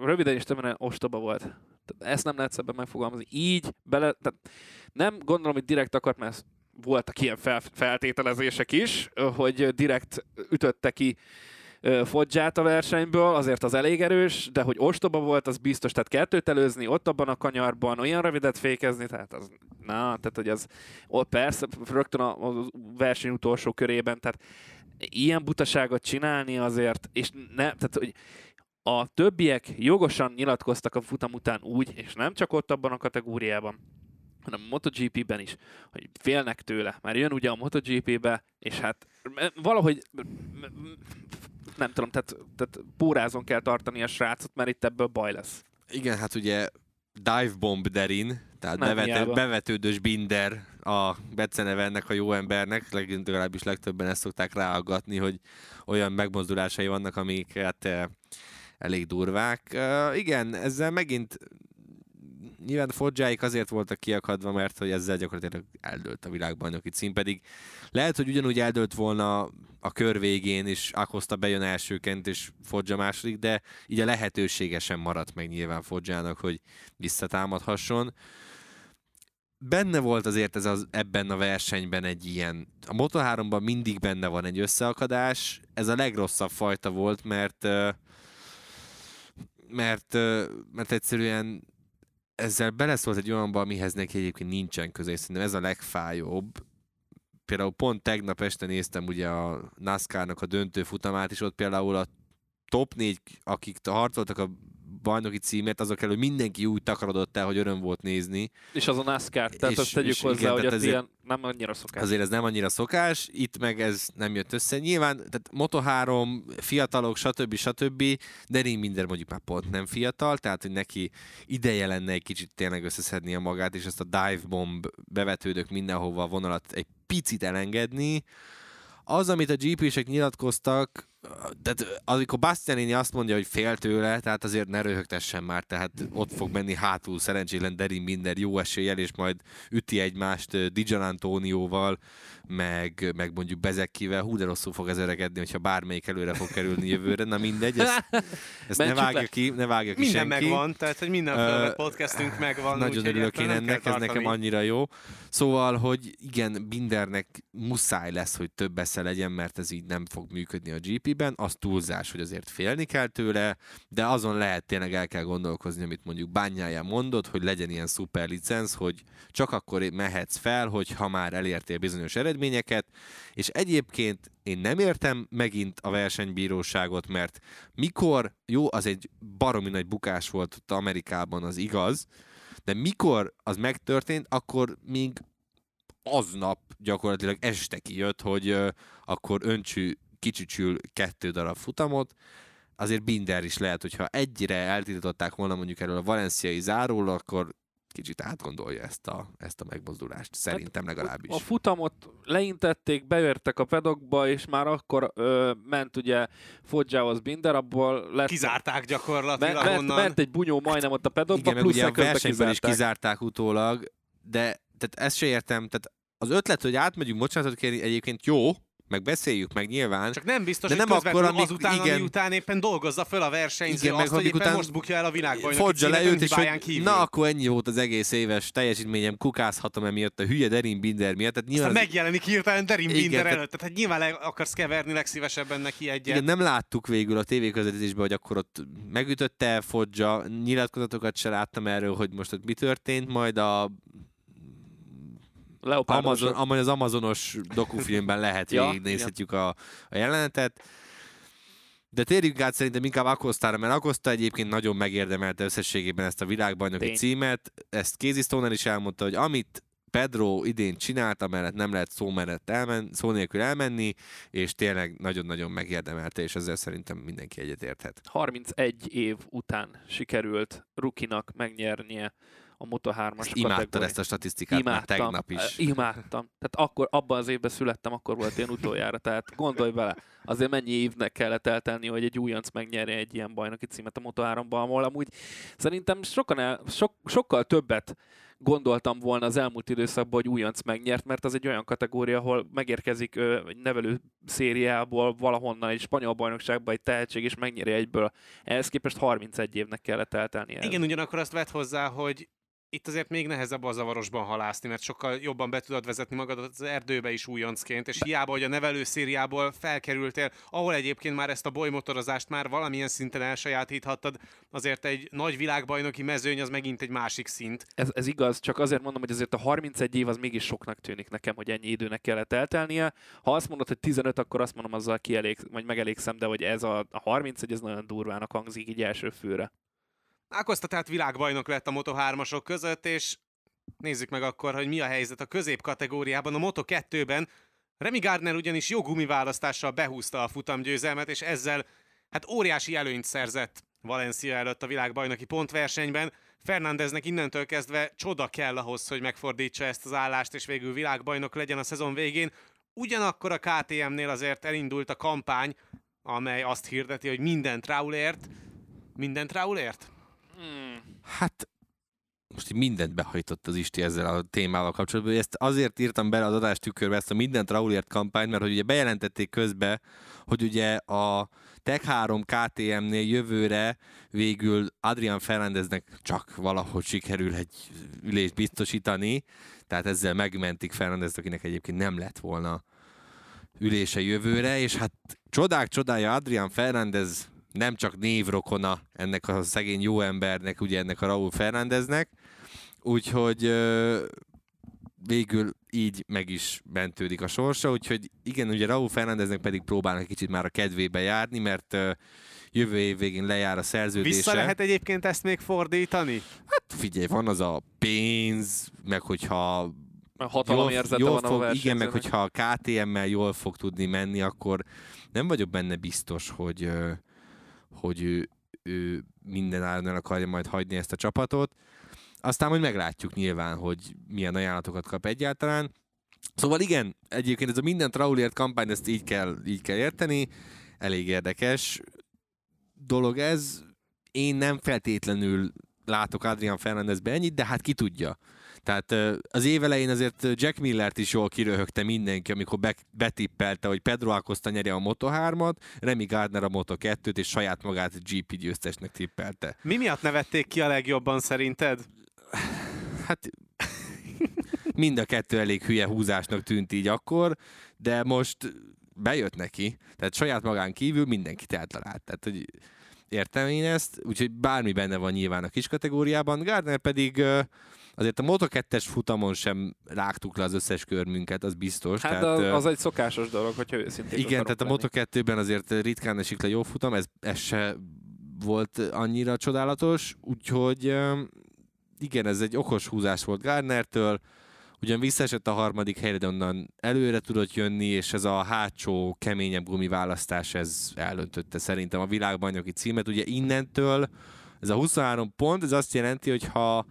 röviden és többen ostoba volt. Ezt nem lehet szebben megfogalmazni. Így bele... Tehát nem gondolom, hogy direkt akart, mert voltak ilyen fel, feltételezések is, hogy direkt ütötte ki Fodzsát a versenyből, azért az elég erős, de hogy ostoba volt, az biztos, tehát kettőt előzni, ott abban a kanyarban, olyan rövidet fékezni, tehát az, na, tehát hogy az, ott persze, rögtön a, a verseny utolsó körében, tehát ilyen butaságot csinálni azért, és ne, tehát hogy a többiek jogosan nyilatkoztak a futam után úgy, és nem csak ott abban a kategóriában, hanem a MotoGP-ben is, hogy félnek tőle. Már jön ugye a MotoGP-be, és hát valahogy nem tudom, tehát, tehát pórázon kell tartani a srácot, mert itt ebből baj lesz. Igen, hát ugye dive bomb Derin, tehát Nem bevető, hiába. bevetődős Binder a beceneve ennek a jó embernek, legalábbis legtöbben ezt szokták ráaggatni, hogy olyan megmozdulásai vannak, amiket elég durvák. Uh, igen, ezzel megint nyilván a Fodzsáik azért voltak kiakadva, mert hogy ezzel gyakorlatilag eldőlt a világbajnoki cím, pedig lehet, hogy ugyanúgy eldőlt volna a kör végén, és Akosta bejön elsőként, és Fodzsa második, de így a lehetősége sem maradt meg nyilván Fodzsának, hogy visszatámadhasson. Benne volt azért ez az, ebben a versenyben egy ilyen, a Moto3-ban mindig benne van egy összeakadás, ez a legrosszabb fajta volt, mert mert, mert egyszerűen ezzel beleszólt egy olyanba, amihez neki egyébként nincsen köze, és szerintem ez a legfájóbb. Például pont tegnap este néztem ugye a NASCAR-nak a döntő futamát, és ott például a top 4, akik harcoltak a bajnoki címért, azok elő mindenki úgy takarodott el, hogy öröm volt nézni. És az a NASCAR, tehát és, azt tegyük és hozzá, igen, hogy az ilyen nem annyira szokás. Azért ez nem annyira szokás, itt meg ez nem jött össze. Nyilván, tehát Moto3, fiatalok, stb. stb., de Minder mondjuk már pont nem fiatal, tehát hogy neki ideje lenne egy kicsit tényleg összeszedni a magát, és ezt a dive bomb bevetődök mindenhova vonalat egy picit elengedni. Az, amit a GP-sek nyilatkoztak, tehát amikor Bastianini azt mondja, hogy fél tőle, tehát azért ne röhögtessen már, tehát ott fog menni hátul szerencsétlen Derin Binder jó eséllyel, és majd üti egymást Dijan Antónióval, meg, meg mondjuk Bezekkivel, hú de rosszul fog ez öregedni, hogyha bármelyik előre fog kerülni jövőre, na mindegy, ezt, ezt ne vágja le. ki, ne vágja ki minden senki. megvan, tehát hogy minden uh, podcastünk megvan. Nagyon örülök én ennek, ez nekem annyira jó. Szóval, hogy igen, Bindernek muszáj lesz, hogy több esze legyen, mert ez így nem fog működni a GP-ben, az túlzás, hogy azért félni kell tőle, de azon lehet tényleg el kell gondolkozni, amit mondjuk bányája mondott, hogy legyen ilyen szuper licenc, hogy csak akkor mehetsz fel, hogy ha már elértél bizonyos eredményeket, és egyébként én nem értem megint a versenybíróságot, mert mikor, jó, az egy baromi nagy bukás volt ott Amerikában, az igaz, de mikor az megtörtént, akkor még aznap gyakorlatilag este kijött, hogy uh, akkor öncsű kicsücsül kettő darab futamot, azért Binder is lehet, hogyha egyre eltiltották volna mondjuk erről a valenciai záról, akkor kicsit átgondolja ezt a, ezt a megmozdulást, szerintem hát, legalábbis. A futamot leintették, beértek a pedokba, és már akkor ö, ment ugye Fodzsához Binder, abból lett... Kizárták gyakorlatilag ment, onnan. Ment egy bunyó majdnem ott a pedokba, Igen, plusz ugye a versenyből kizárták. is kizárták utólag, de tehát ezt se értem, tehát az ötlet, hogy átmegyünk bocsánatot kérni, egyébként jó, meg beszéljük meg nyilván. Csak nem biztos, de hogy nem akkor, amik, azután, igen, ami után éppen dolgozza föl a versenyző igen, azt, meg, hogy éppen után most bukja el a világbajnoki címet leült, és hogy, kívül. Na, akkor ennyi volt az egész éves teljesítményem, kukázhatom emiatt a hülye Derin Binder miatt. Tehát nyilván Aztán az... megjelenik hirtelen Derin igen, Binder előtt, tehát hát nyilván le akarsz keverni legszívesebben neki egyet. Igen, nem láttuk végül a tévéközvetítésben, hogy akkor ott megütötte Fodzsa, nyilatkozatokat se láttam erről, hogy most ott mi történt, majd a Amazon, amely az Amazonos dokufilmben lehet, ja, végignézhetjük a, a jelenetet. De térjünk át szerintem inkább Akostára, mert Akosta egyébként nagyon megérdemelte összességében ezt a világbajnoki Tény. címet. Ezt Casey Stoner is elmondta, hogy amit Pedro idén csinált, amellett nem lehet szó, mellett elmen, szó nélkül elmenni, és tényleg nagyon-nagyon megérdemelte, és ezzel szerintem mindenki egyetérthet. 31 év után sikerült Rukinak megnyernie a Moto3-as Imádtad ezt a statisztikát Imádtam, már tegnap is. Imádtam. Tehát akkor, abban az évben születtem, akkor volt én utoljára. Tehát gondolj bele, azért mennyi évnek kellett eltelni, hogy egy újonc megnyerje egy ilyen bajnoki címet a Moto3-ban, ahol amúgy szerintem sokan el, sok, sokkal többet gondoltam volna az elmúlt időszakban, hogy újonc megnyert, mert az egy olyan kategória, ahol megérkezik ö, egy nevelő szériából valahonnan egy spanyol bajnokságban egy tehetség, és megnyeri egyből. Ehhez képest 31 évnek kellett eltelnie. Igen, ugyanakkor azt vett hozzá, hogy itt azért még nehezebb a zavarosban halászni, mert sokkal jobban be tudod vezetni magadat az erdőbe is újoncként, és hiába, hogy a nevelő szériából felkerültél, ahol egyébként már ezt a bolymotorozást már valamilyen szinten elsajátíthattad, azért egy nagy világbajnoki mezőny az megint egy másik szint. Ez, ez igaz, csak azért mondom, hogy azért a 31 év az mégis soknak tűnik nekem, hogy ennyi időnek kellett eltelnie. Ha azt mondod, hogy 15, akkor azt mondom, azzal kielég, vagy megelégszem, de hogy ez a, a 31, ez nagyon durvának hangzik így első főre. Ákozta tehát világbajnok lett a Moto3-asok között, és nézzük meg akkor, hogy mi a helyzet a középkategóriában. A Moto2-ben Remy Gardner ugyanis jó gumiválasztással behúzta a futamgyőzelmet, és ezzel hát óriási előnyt szerzett Valencia előtt a világbajnoki pontversenyben. Fernándeznek innentől kezdve csoda kell ahhoz, hogy megfordítsa ezt az állást, és végül világbajnok legyen a szezon végén. Ugyanakkor a KTM-nél azért elindult a kampány, amely azt hirdeti, hogy mindent Raulért. Mindent Raulért? Hát most mindent behajtott az Isti ezzel a témával kapcsolatban, ezt azért írtam bele az adás tükörbe ezt a mindent Raulért kampányt, mert hogy ugye bejelentették közbe, hogy ugye a Tech 3 KTM-nél jövőre végül Adrian Fernándeznek csak valahogy sikerül egy ülést biztosítani, tehát ezzel megmentik Fernández, akinek egyébként nem lett volna ülése jövőre, és hát csodák csodája Adrian Fernández nem csak névrokona ennek a szegény jó embernek, ugye ennek a Raúl Fernándeznek, úgyhogy ö, végül így meg is mentődik a sorsa, úgyhogy igen, ugye Raúl Fernándeznek pedig próbálnak kicsit már a kedvébe járni, mert ö, jövő év végén lejár a szerződése. Vissza lehet egyébként ezt még fordítani? Hát figyelj, van az a pénz, meg hogyha Hatalom érzete van fog, a Igen, meg hogyha a KTM-mel jól fog tudni menni, akkor nem vagyok benne biztos, hogy, hogy ő, ő minden áron el akarja majd hagyni ezt a csapatot. Aztán majd meglátjuk nyilván, hogy milyen ajánlatokat kap egyáltalán. Szóval igen, egyébként ez a mindent Raulért kampány, ezt így kell, így kell érteni. Elég érdekes dolog ez. Én nem feltétlenül látok Adrian Fernandezbe ennyit, de hát ki tudja. Tehát az év elején azért Jack Millert is jól kiröhögte mindenki, amikor be, betippelte, hogy Pedro Acosta nyeri a Moto3-at, Remy Gardner a Moto2-t, és saját magát GP győztesnek tippelte. Mi miatt nevették ki a legjobban szerinted? Hát mind a kettő elég hülye húzásnak tűnt így akkor, de most bejött neki, tehát saját magán kívül mindenkit eltalált. Tehát, hogy értem én ezt, úgyhogy bármi benne van nyilván a kis kategóriában. Gardner pedig ö, azért a Moto2-es futamon sem rágtuk le az összes körmünket, az biztos. Hát tehát, az, az egy szokásos dolog, hogyha őszintén igen, tehát a Moto2-ben azért ritkán esik le jó futam, ez, ez se volt annyira csodálatos, úgyhogy igen, ez egy okos húzás volt Gardnertől, ugyan visszaesett a harmadik helyre, de onnan előre tudott jönni, és ez a hátsó, keményebb gumiválasztás, ez elöntötte szerintem a világbajnoki címet. Ugye innentől ez a 23 pont, ez azt jelenti, hogy ha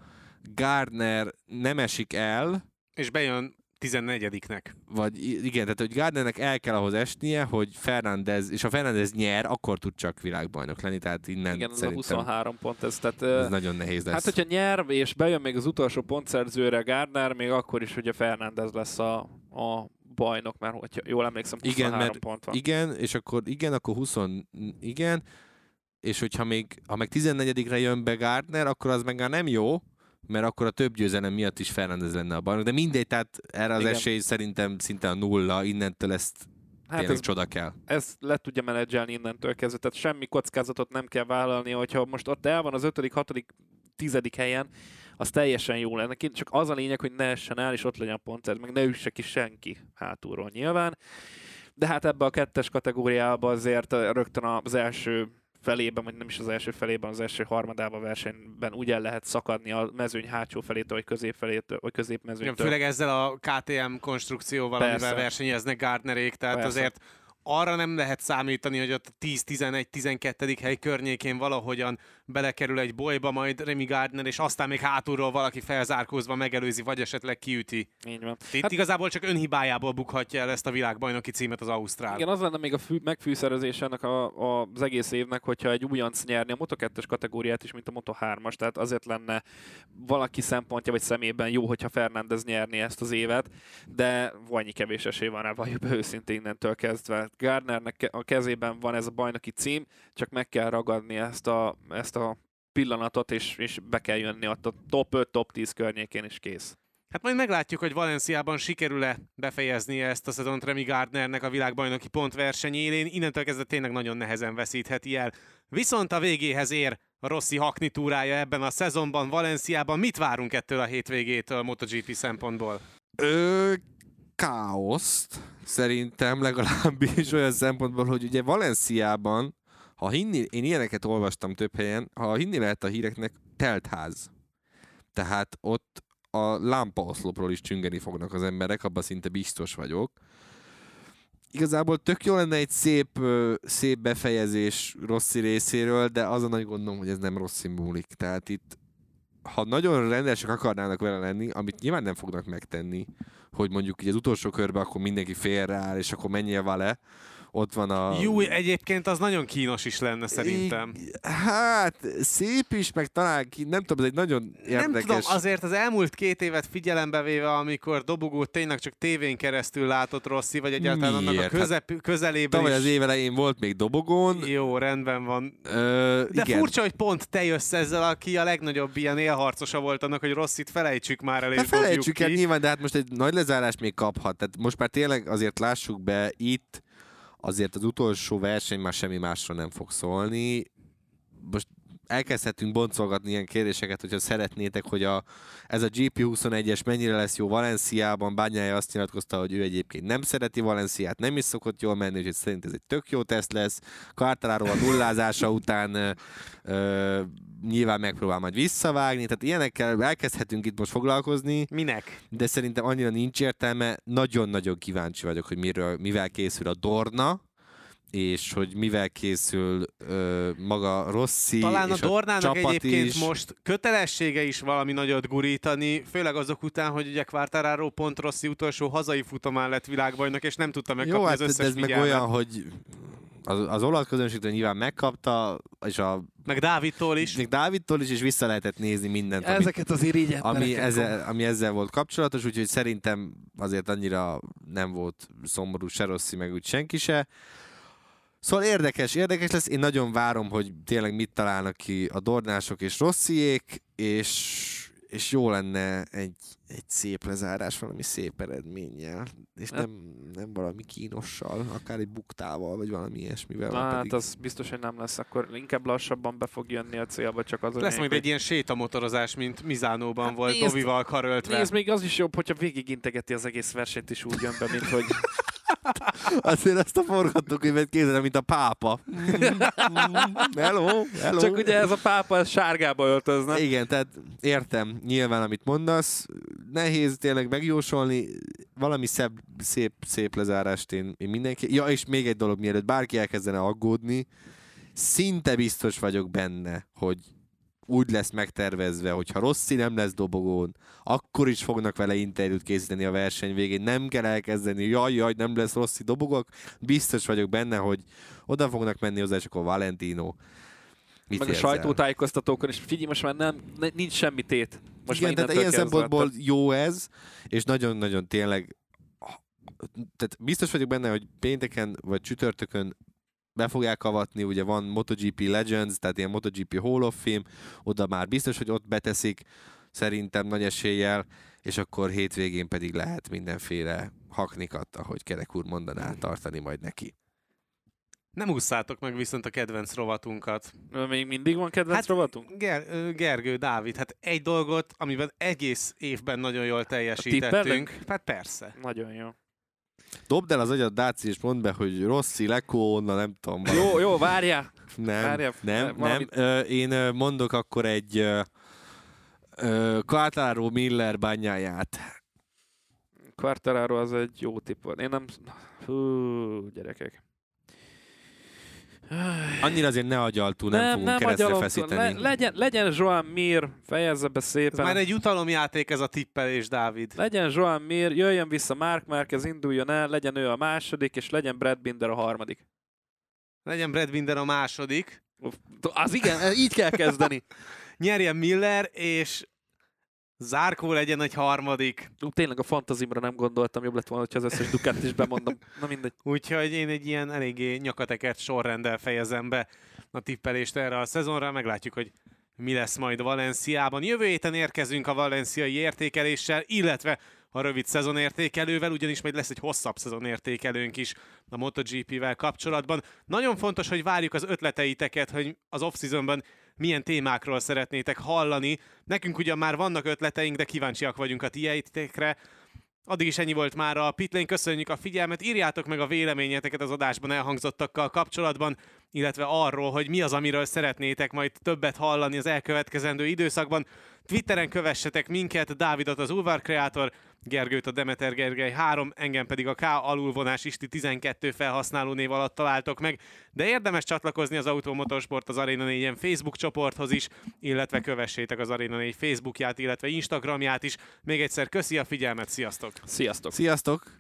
Gardner nem esik el, És bejön 14-nek. vagy igen, tehát hogy Gardnernek el kell ahhoz esnie, hogy Fernandez, és ha Fernandez nyer, akkor tud csak világbajnok lenni, tehát innen Igen, ez a szerintem 23 pont, ez, tehát, ez nagyon nehéz lesz. Hát, hogyha nyer, és bejön még az utolsó pontszerzőre Gardner, még akkor is ugye Fernández lesz a, a bajnok, mert hogyha jól emlékszem, 23 Igen, mert pont van. Igen, és akkor igen, akkor 20, igen, és hogyha még, ha meg 14-re jön be Gardner, akkor az meg már nem jó, mert akkor a több győzelem miatt is Fernandez lenne a bajnok, de mindegy, tehát erre az Igen. esély szerintem szinte a nulla, innentől ezt hát tényleg ez, csoda kell. ez le tudja menedzselni innentől kezdve, tehát semmi kockázatot nem kell vállalni, hogyha most ott el van az 5., 6., 10. helyen, az teljesen jó lenne. Csak az a lényeg, hogy ne essen el, és ott legyen a pontszerz, meg ne üsse ki senki hátulról nyilván. De hát ebbe a kettes kategóriába azért rögtön az első felében, vagy nem is az első felében, az első harmadában versenyben úgy el lehet szakadni a mezőny hátsó felétől, vagy közép felétől, vagy Igen, középmezőnytől. főleg ezzel a KTM konstrukcióval, amivel Persze. versenyeznek Gardnerék, tehát Persze. azért arra nem lehet számítani, hogy ott a 10-11-12. hely környékén valahogyan belekerül egy bolyba, majd Remy Gardner, és aztán még hátulról valaki felzárkózva megelőzi, vagy esetleg kiüti. Így van. Itt hát, igazából csak önhibájából bukhatja el ezt a világbajnoki címet az Ausztrál. Igen, az lenne még a fű, megfűszerezés ennek a, a, az egész évnek, hogyha egy újonc nyerni a Moto2-es kategóriát is, mint a Moto3-as, tehát azért lenne valaki szempontja vagy szemében jó, hogyha Fernández nyerni ezt az évet, de annyi kevés esély van rá, valljuk be őszintén innentől kezdve. Gardnernek a kezében van ez a bajnoki cím, csak meg kell ragadni ezt a, ezt a pillanatot, és, és be kell jönni ott a top 5, top 10 környékén is kész. Hát majd meglátjuk, hogy Valenciában sikerül-e befejeznie ezt a szezont Remy Gardnernek a világbajnoki pontverseny élén. Innentől kezdve tényleg nagyon nehezen veszítheti el. Viszont a végéhez ér a Rossi Hakni túrája ebben a szezonban Valenciában. Mit várunk ettől a hétvégétől MotoGP szempontból? Ö, káoszt, szerintem legalábbis olyan szempontból, hogy ugye Valenciában, ha hinni, én ilyeneket olvastam több helyen, ha hinni lehet a híreknek, teltház. Tehát ott a lámpaoszlopról is csüngeni fognak az emberek, abban szinte biztos vagyok. igazából tök jó lenne egy szép, szép befejezés Rossi részéről, de az a nagy gondom, hogy ez nem Rossi múlik. Tehát itt, ha nagyon rendesek akarnának vele lenni, amit nyilván nem fognak megtenni, hogy mondjuk így az utolsó körben akkor mindenki félreáll, és akkor menjél vele, ott van a... Jó, egyébként az nagyon kínos is lenne szerintem. I- Hát, szép is, meg talán ki, nem tudom, ez egy nagyon érdekes... Nem tudom, azért az elmúlt két évet figyelembe véve, amikor dobogót tényleg csak tévén keresztül látott Rossi, vagy egyáltalán annak a Miért? Hát közep, közelében Tavaly is. az év elején volt még dobogón. Jó, rendben van. Ö, De igen. furcsa, hogy pont te jössz ezzel, aki a legnagyobb ilyen élharcosa volt annak, hogy Rossit felejtsük már el, és Hát felejtsük el nyilván, de hát most egy nagy lezárás még kaphat. Tehát most már tényleg azért lássuk be, itt azért az utolsó verseny már semmi másról nem fog szólni. Most elkezdhetünk boncolgatni ilyen kérdéseket, hogyha szeretnétek, hogy a, ez a GP21-es mennyire lesz jó Valenciában. Bányája azt nyilatkozta, hogy ő egyébként nem szereti Valenciát, nem is szokott jól menni, úgyhogy szerint ez egy tök jó teszt lesz. Quartararo a nullázása után ö, nyilván megpróbál majd visszavágni, tehát ilyenekkel elkezdhetünk itt most foglalkozni Minek? de szerintem annyira nincs értelme. Nagyon-nagyon kíváncsi vagyok, hogy miről, mivel készül a Dorna, és hogy mivel készül ö, maga Rossi Talán a és Dornának csapat egyébként is. most kötelessége is valami nagyot gurítani, főleg azok után, hogy ugye Quartararo pont Rossi utolsó hazai futamán lett világbajnok, és nem tudta megkapni Jó, hát az összes ez meg figyelmet. olyan, hogy az, az olasz közönségtől nyilván megkapta, és a, Meg Dávidtól is. még Dávidtól is, és vissza lehetett nézni mindent, Ezeket az irigyet ami ezzel, ami ezzel volt kapcsolatos, úgyhogy szerintem azért annyira nem volt szomorú se Rossi, meg úgy senki se. Szóval érdekes, érdekes lesz. Én nagyon várom, hogy tényleg mit találnak ki a Dornások és Rossziék, és, és jó lenne egy, egy szép lezárás, valami szép eredménnyel, és Hát- nem, nem valami kínossal, akár egy buktával, vagy valami ilyesmivel. Na, hát pedig... az biztos, hogy nem lesz, akkor inkább lassabban be fog jönni a célba, csak az Lesz hogy- egy ilyen sétamotorozás, mint Mizánóban Hát volt, nézd- Dovival karöltve. Nézd, még az is jobb, hogyha végig integeti az egész versenyt, és úgy jön be, mint hogy Azért ezt a forgatókönyvet képzelem, mint a pápa. hello, hello. Csak ugye ez a pápa ez sárgába öltözne. Igen, tehát értem nyilván, amit mondasz. Nehéz tényleg megjósolni. Valami szebb, szép, szép lezárást én, én mindenki... Ja, és még egy dolog, mielőtt bárki elkezdene aggódni, szinte biztos vagyok benne, hogy úgy lesz megtervezve, hogy ha Rossi nem lesz dobogón, akkor is fognak vele interjút készíteni a verseny végén. Nem kell elkezdeni, jaj, jaj, nem lesz Rossi dobogok. Biztos vagyok benne, hogy oda fognak menni hozzá, és akkor Valentino. Mit meg a érzel? sajtótájékoztatókon, és figyelj, most már nem, ne- nincs semmi tét. Most Igen, tehát ilyen szempontból jó ez, és nagyon-nagyon tényleg tehát biztos vagyok benne, hogy pénteken vagy csütörtökön be fogják avatni, ugye van MotoGP Legends, tehát ilyen MotoGP Hall of Fame, oda már biztos, hogy ott beteszik, szerintem nagy eséllyel, és akkor hétvégén pedig lehet mindenféle haknikat, ahogy Kerek úr mondaná, tartani majd neki. Nem ússzátok meg viszont a kedvenc rovatunkat. Még mindig van kedvenc Hát, rovatunk? Ger- Gergő, Dávid, hát egy dolgot, amiben egész évben nagyon jól teljesítettünk. Hát persze. Nagyon jó. Dobd el az agyad, Dáci, és mondd be, hogy Rossi, Lekó, onnan nem tudom. valami. Jó, jó, várjál! Nem, Várjál, nem, nem. valamit- Ö, én mondok akkor egy Quartararo Miller bányáját. Quartararo az egy jó tipp volt. Én nem... Hú, gyerekek. Annyira azért ne agyaltú, nem, nem fogunk keresztre agyalok, feszíteni. Le, legyen, legyen Joan Mir, fejezze be Ez szépen. már egy jutalomjáték ez a tippelés, Dávid. Legyen Joan Mir, jöjjön vissza Mark Marquez, induljon el, legyen ő a második, és legyen Brad Binder a harmadik. Legyen Brad Binder a második. Az igen, így kell kezdeni. Nyerjen Miller, és Zárkó legyen egy harmadik. Ú, tényleg a fantazimra nem gondoltam, jobb lett volna, hogyha az összes dukát is bemondom. Na mindegy. Úgyhogy én egy ilyen eléggé nyakatekert sorrenddel fejezem be a tippelést erre a szezonra. Meglátjuk, hogy mi lesz majd Valenciában. Jövő héten érkezünk a valenciai értékeléssel, illetve a rövid szezonértékelővel, ugyanis majd lesz egy hosszabb szezonértékelőnk is a MotoGP-vel kapcsolatban. Nagyon fontos, hogy várjuk az ötleteiteket, hogy az off-seasonban milyen témákról szeretnétek hallani. Nekünk ugyan már vannak ötleteink, de kíváncsiak vagyunk a tieitekre. Addig is ennyi volt már a Pitlane, köszönjük a figyelmet, írjátok meg a véleményeteket az adásban elhangzottakkal kapcsolatban, illetve arról, hogy mi az, amiről szeretnétek majd többet hallani az elkövetkezendő időszakban. Twitteren kövessetek minket, Dávidot az Ulvar Creator, Gergőt a Demeter Gergely 3, engem pedig a K alulvonás Isti 12 felhasználó név alatt találtok meg, de érdemes csatlakozni az Automotorsport az Arena 4 Facebook csoporthoz is, illetve kövessétek az Arena 4 Facebookját, illetve Instagramját is. Még egyszer köszi a figyelmet, sziasztok! Sziasztok! Sziasztok!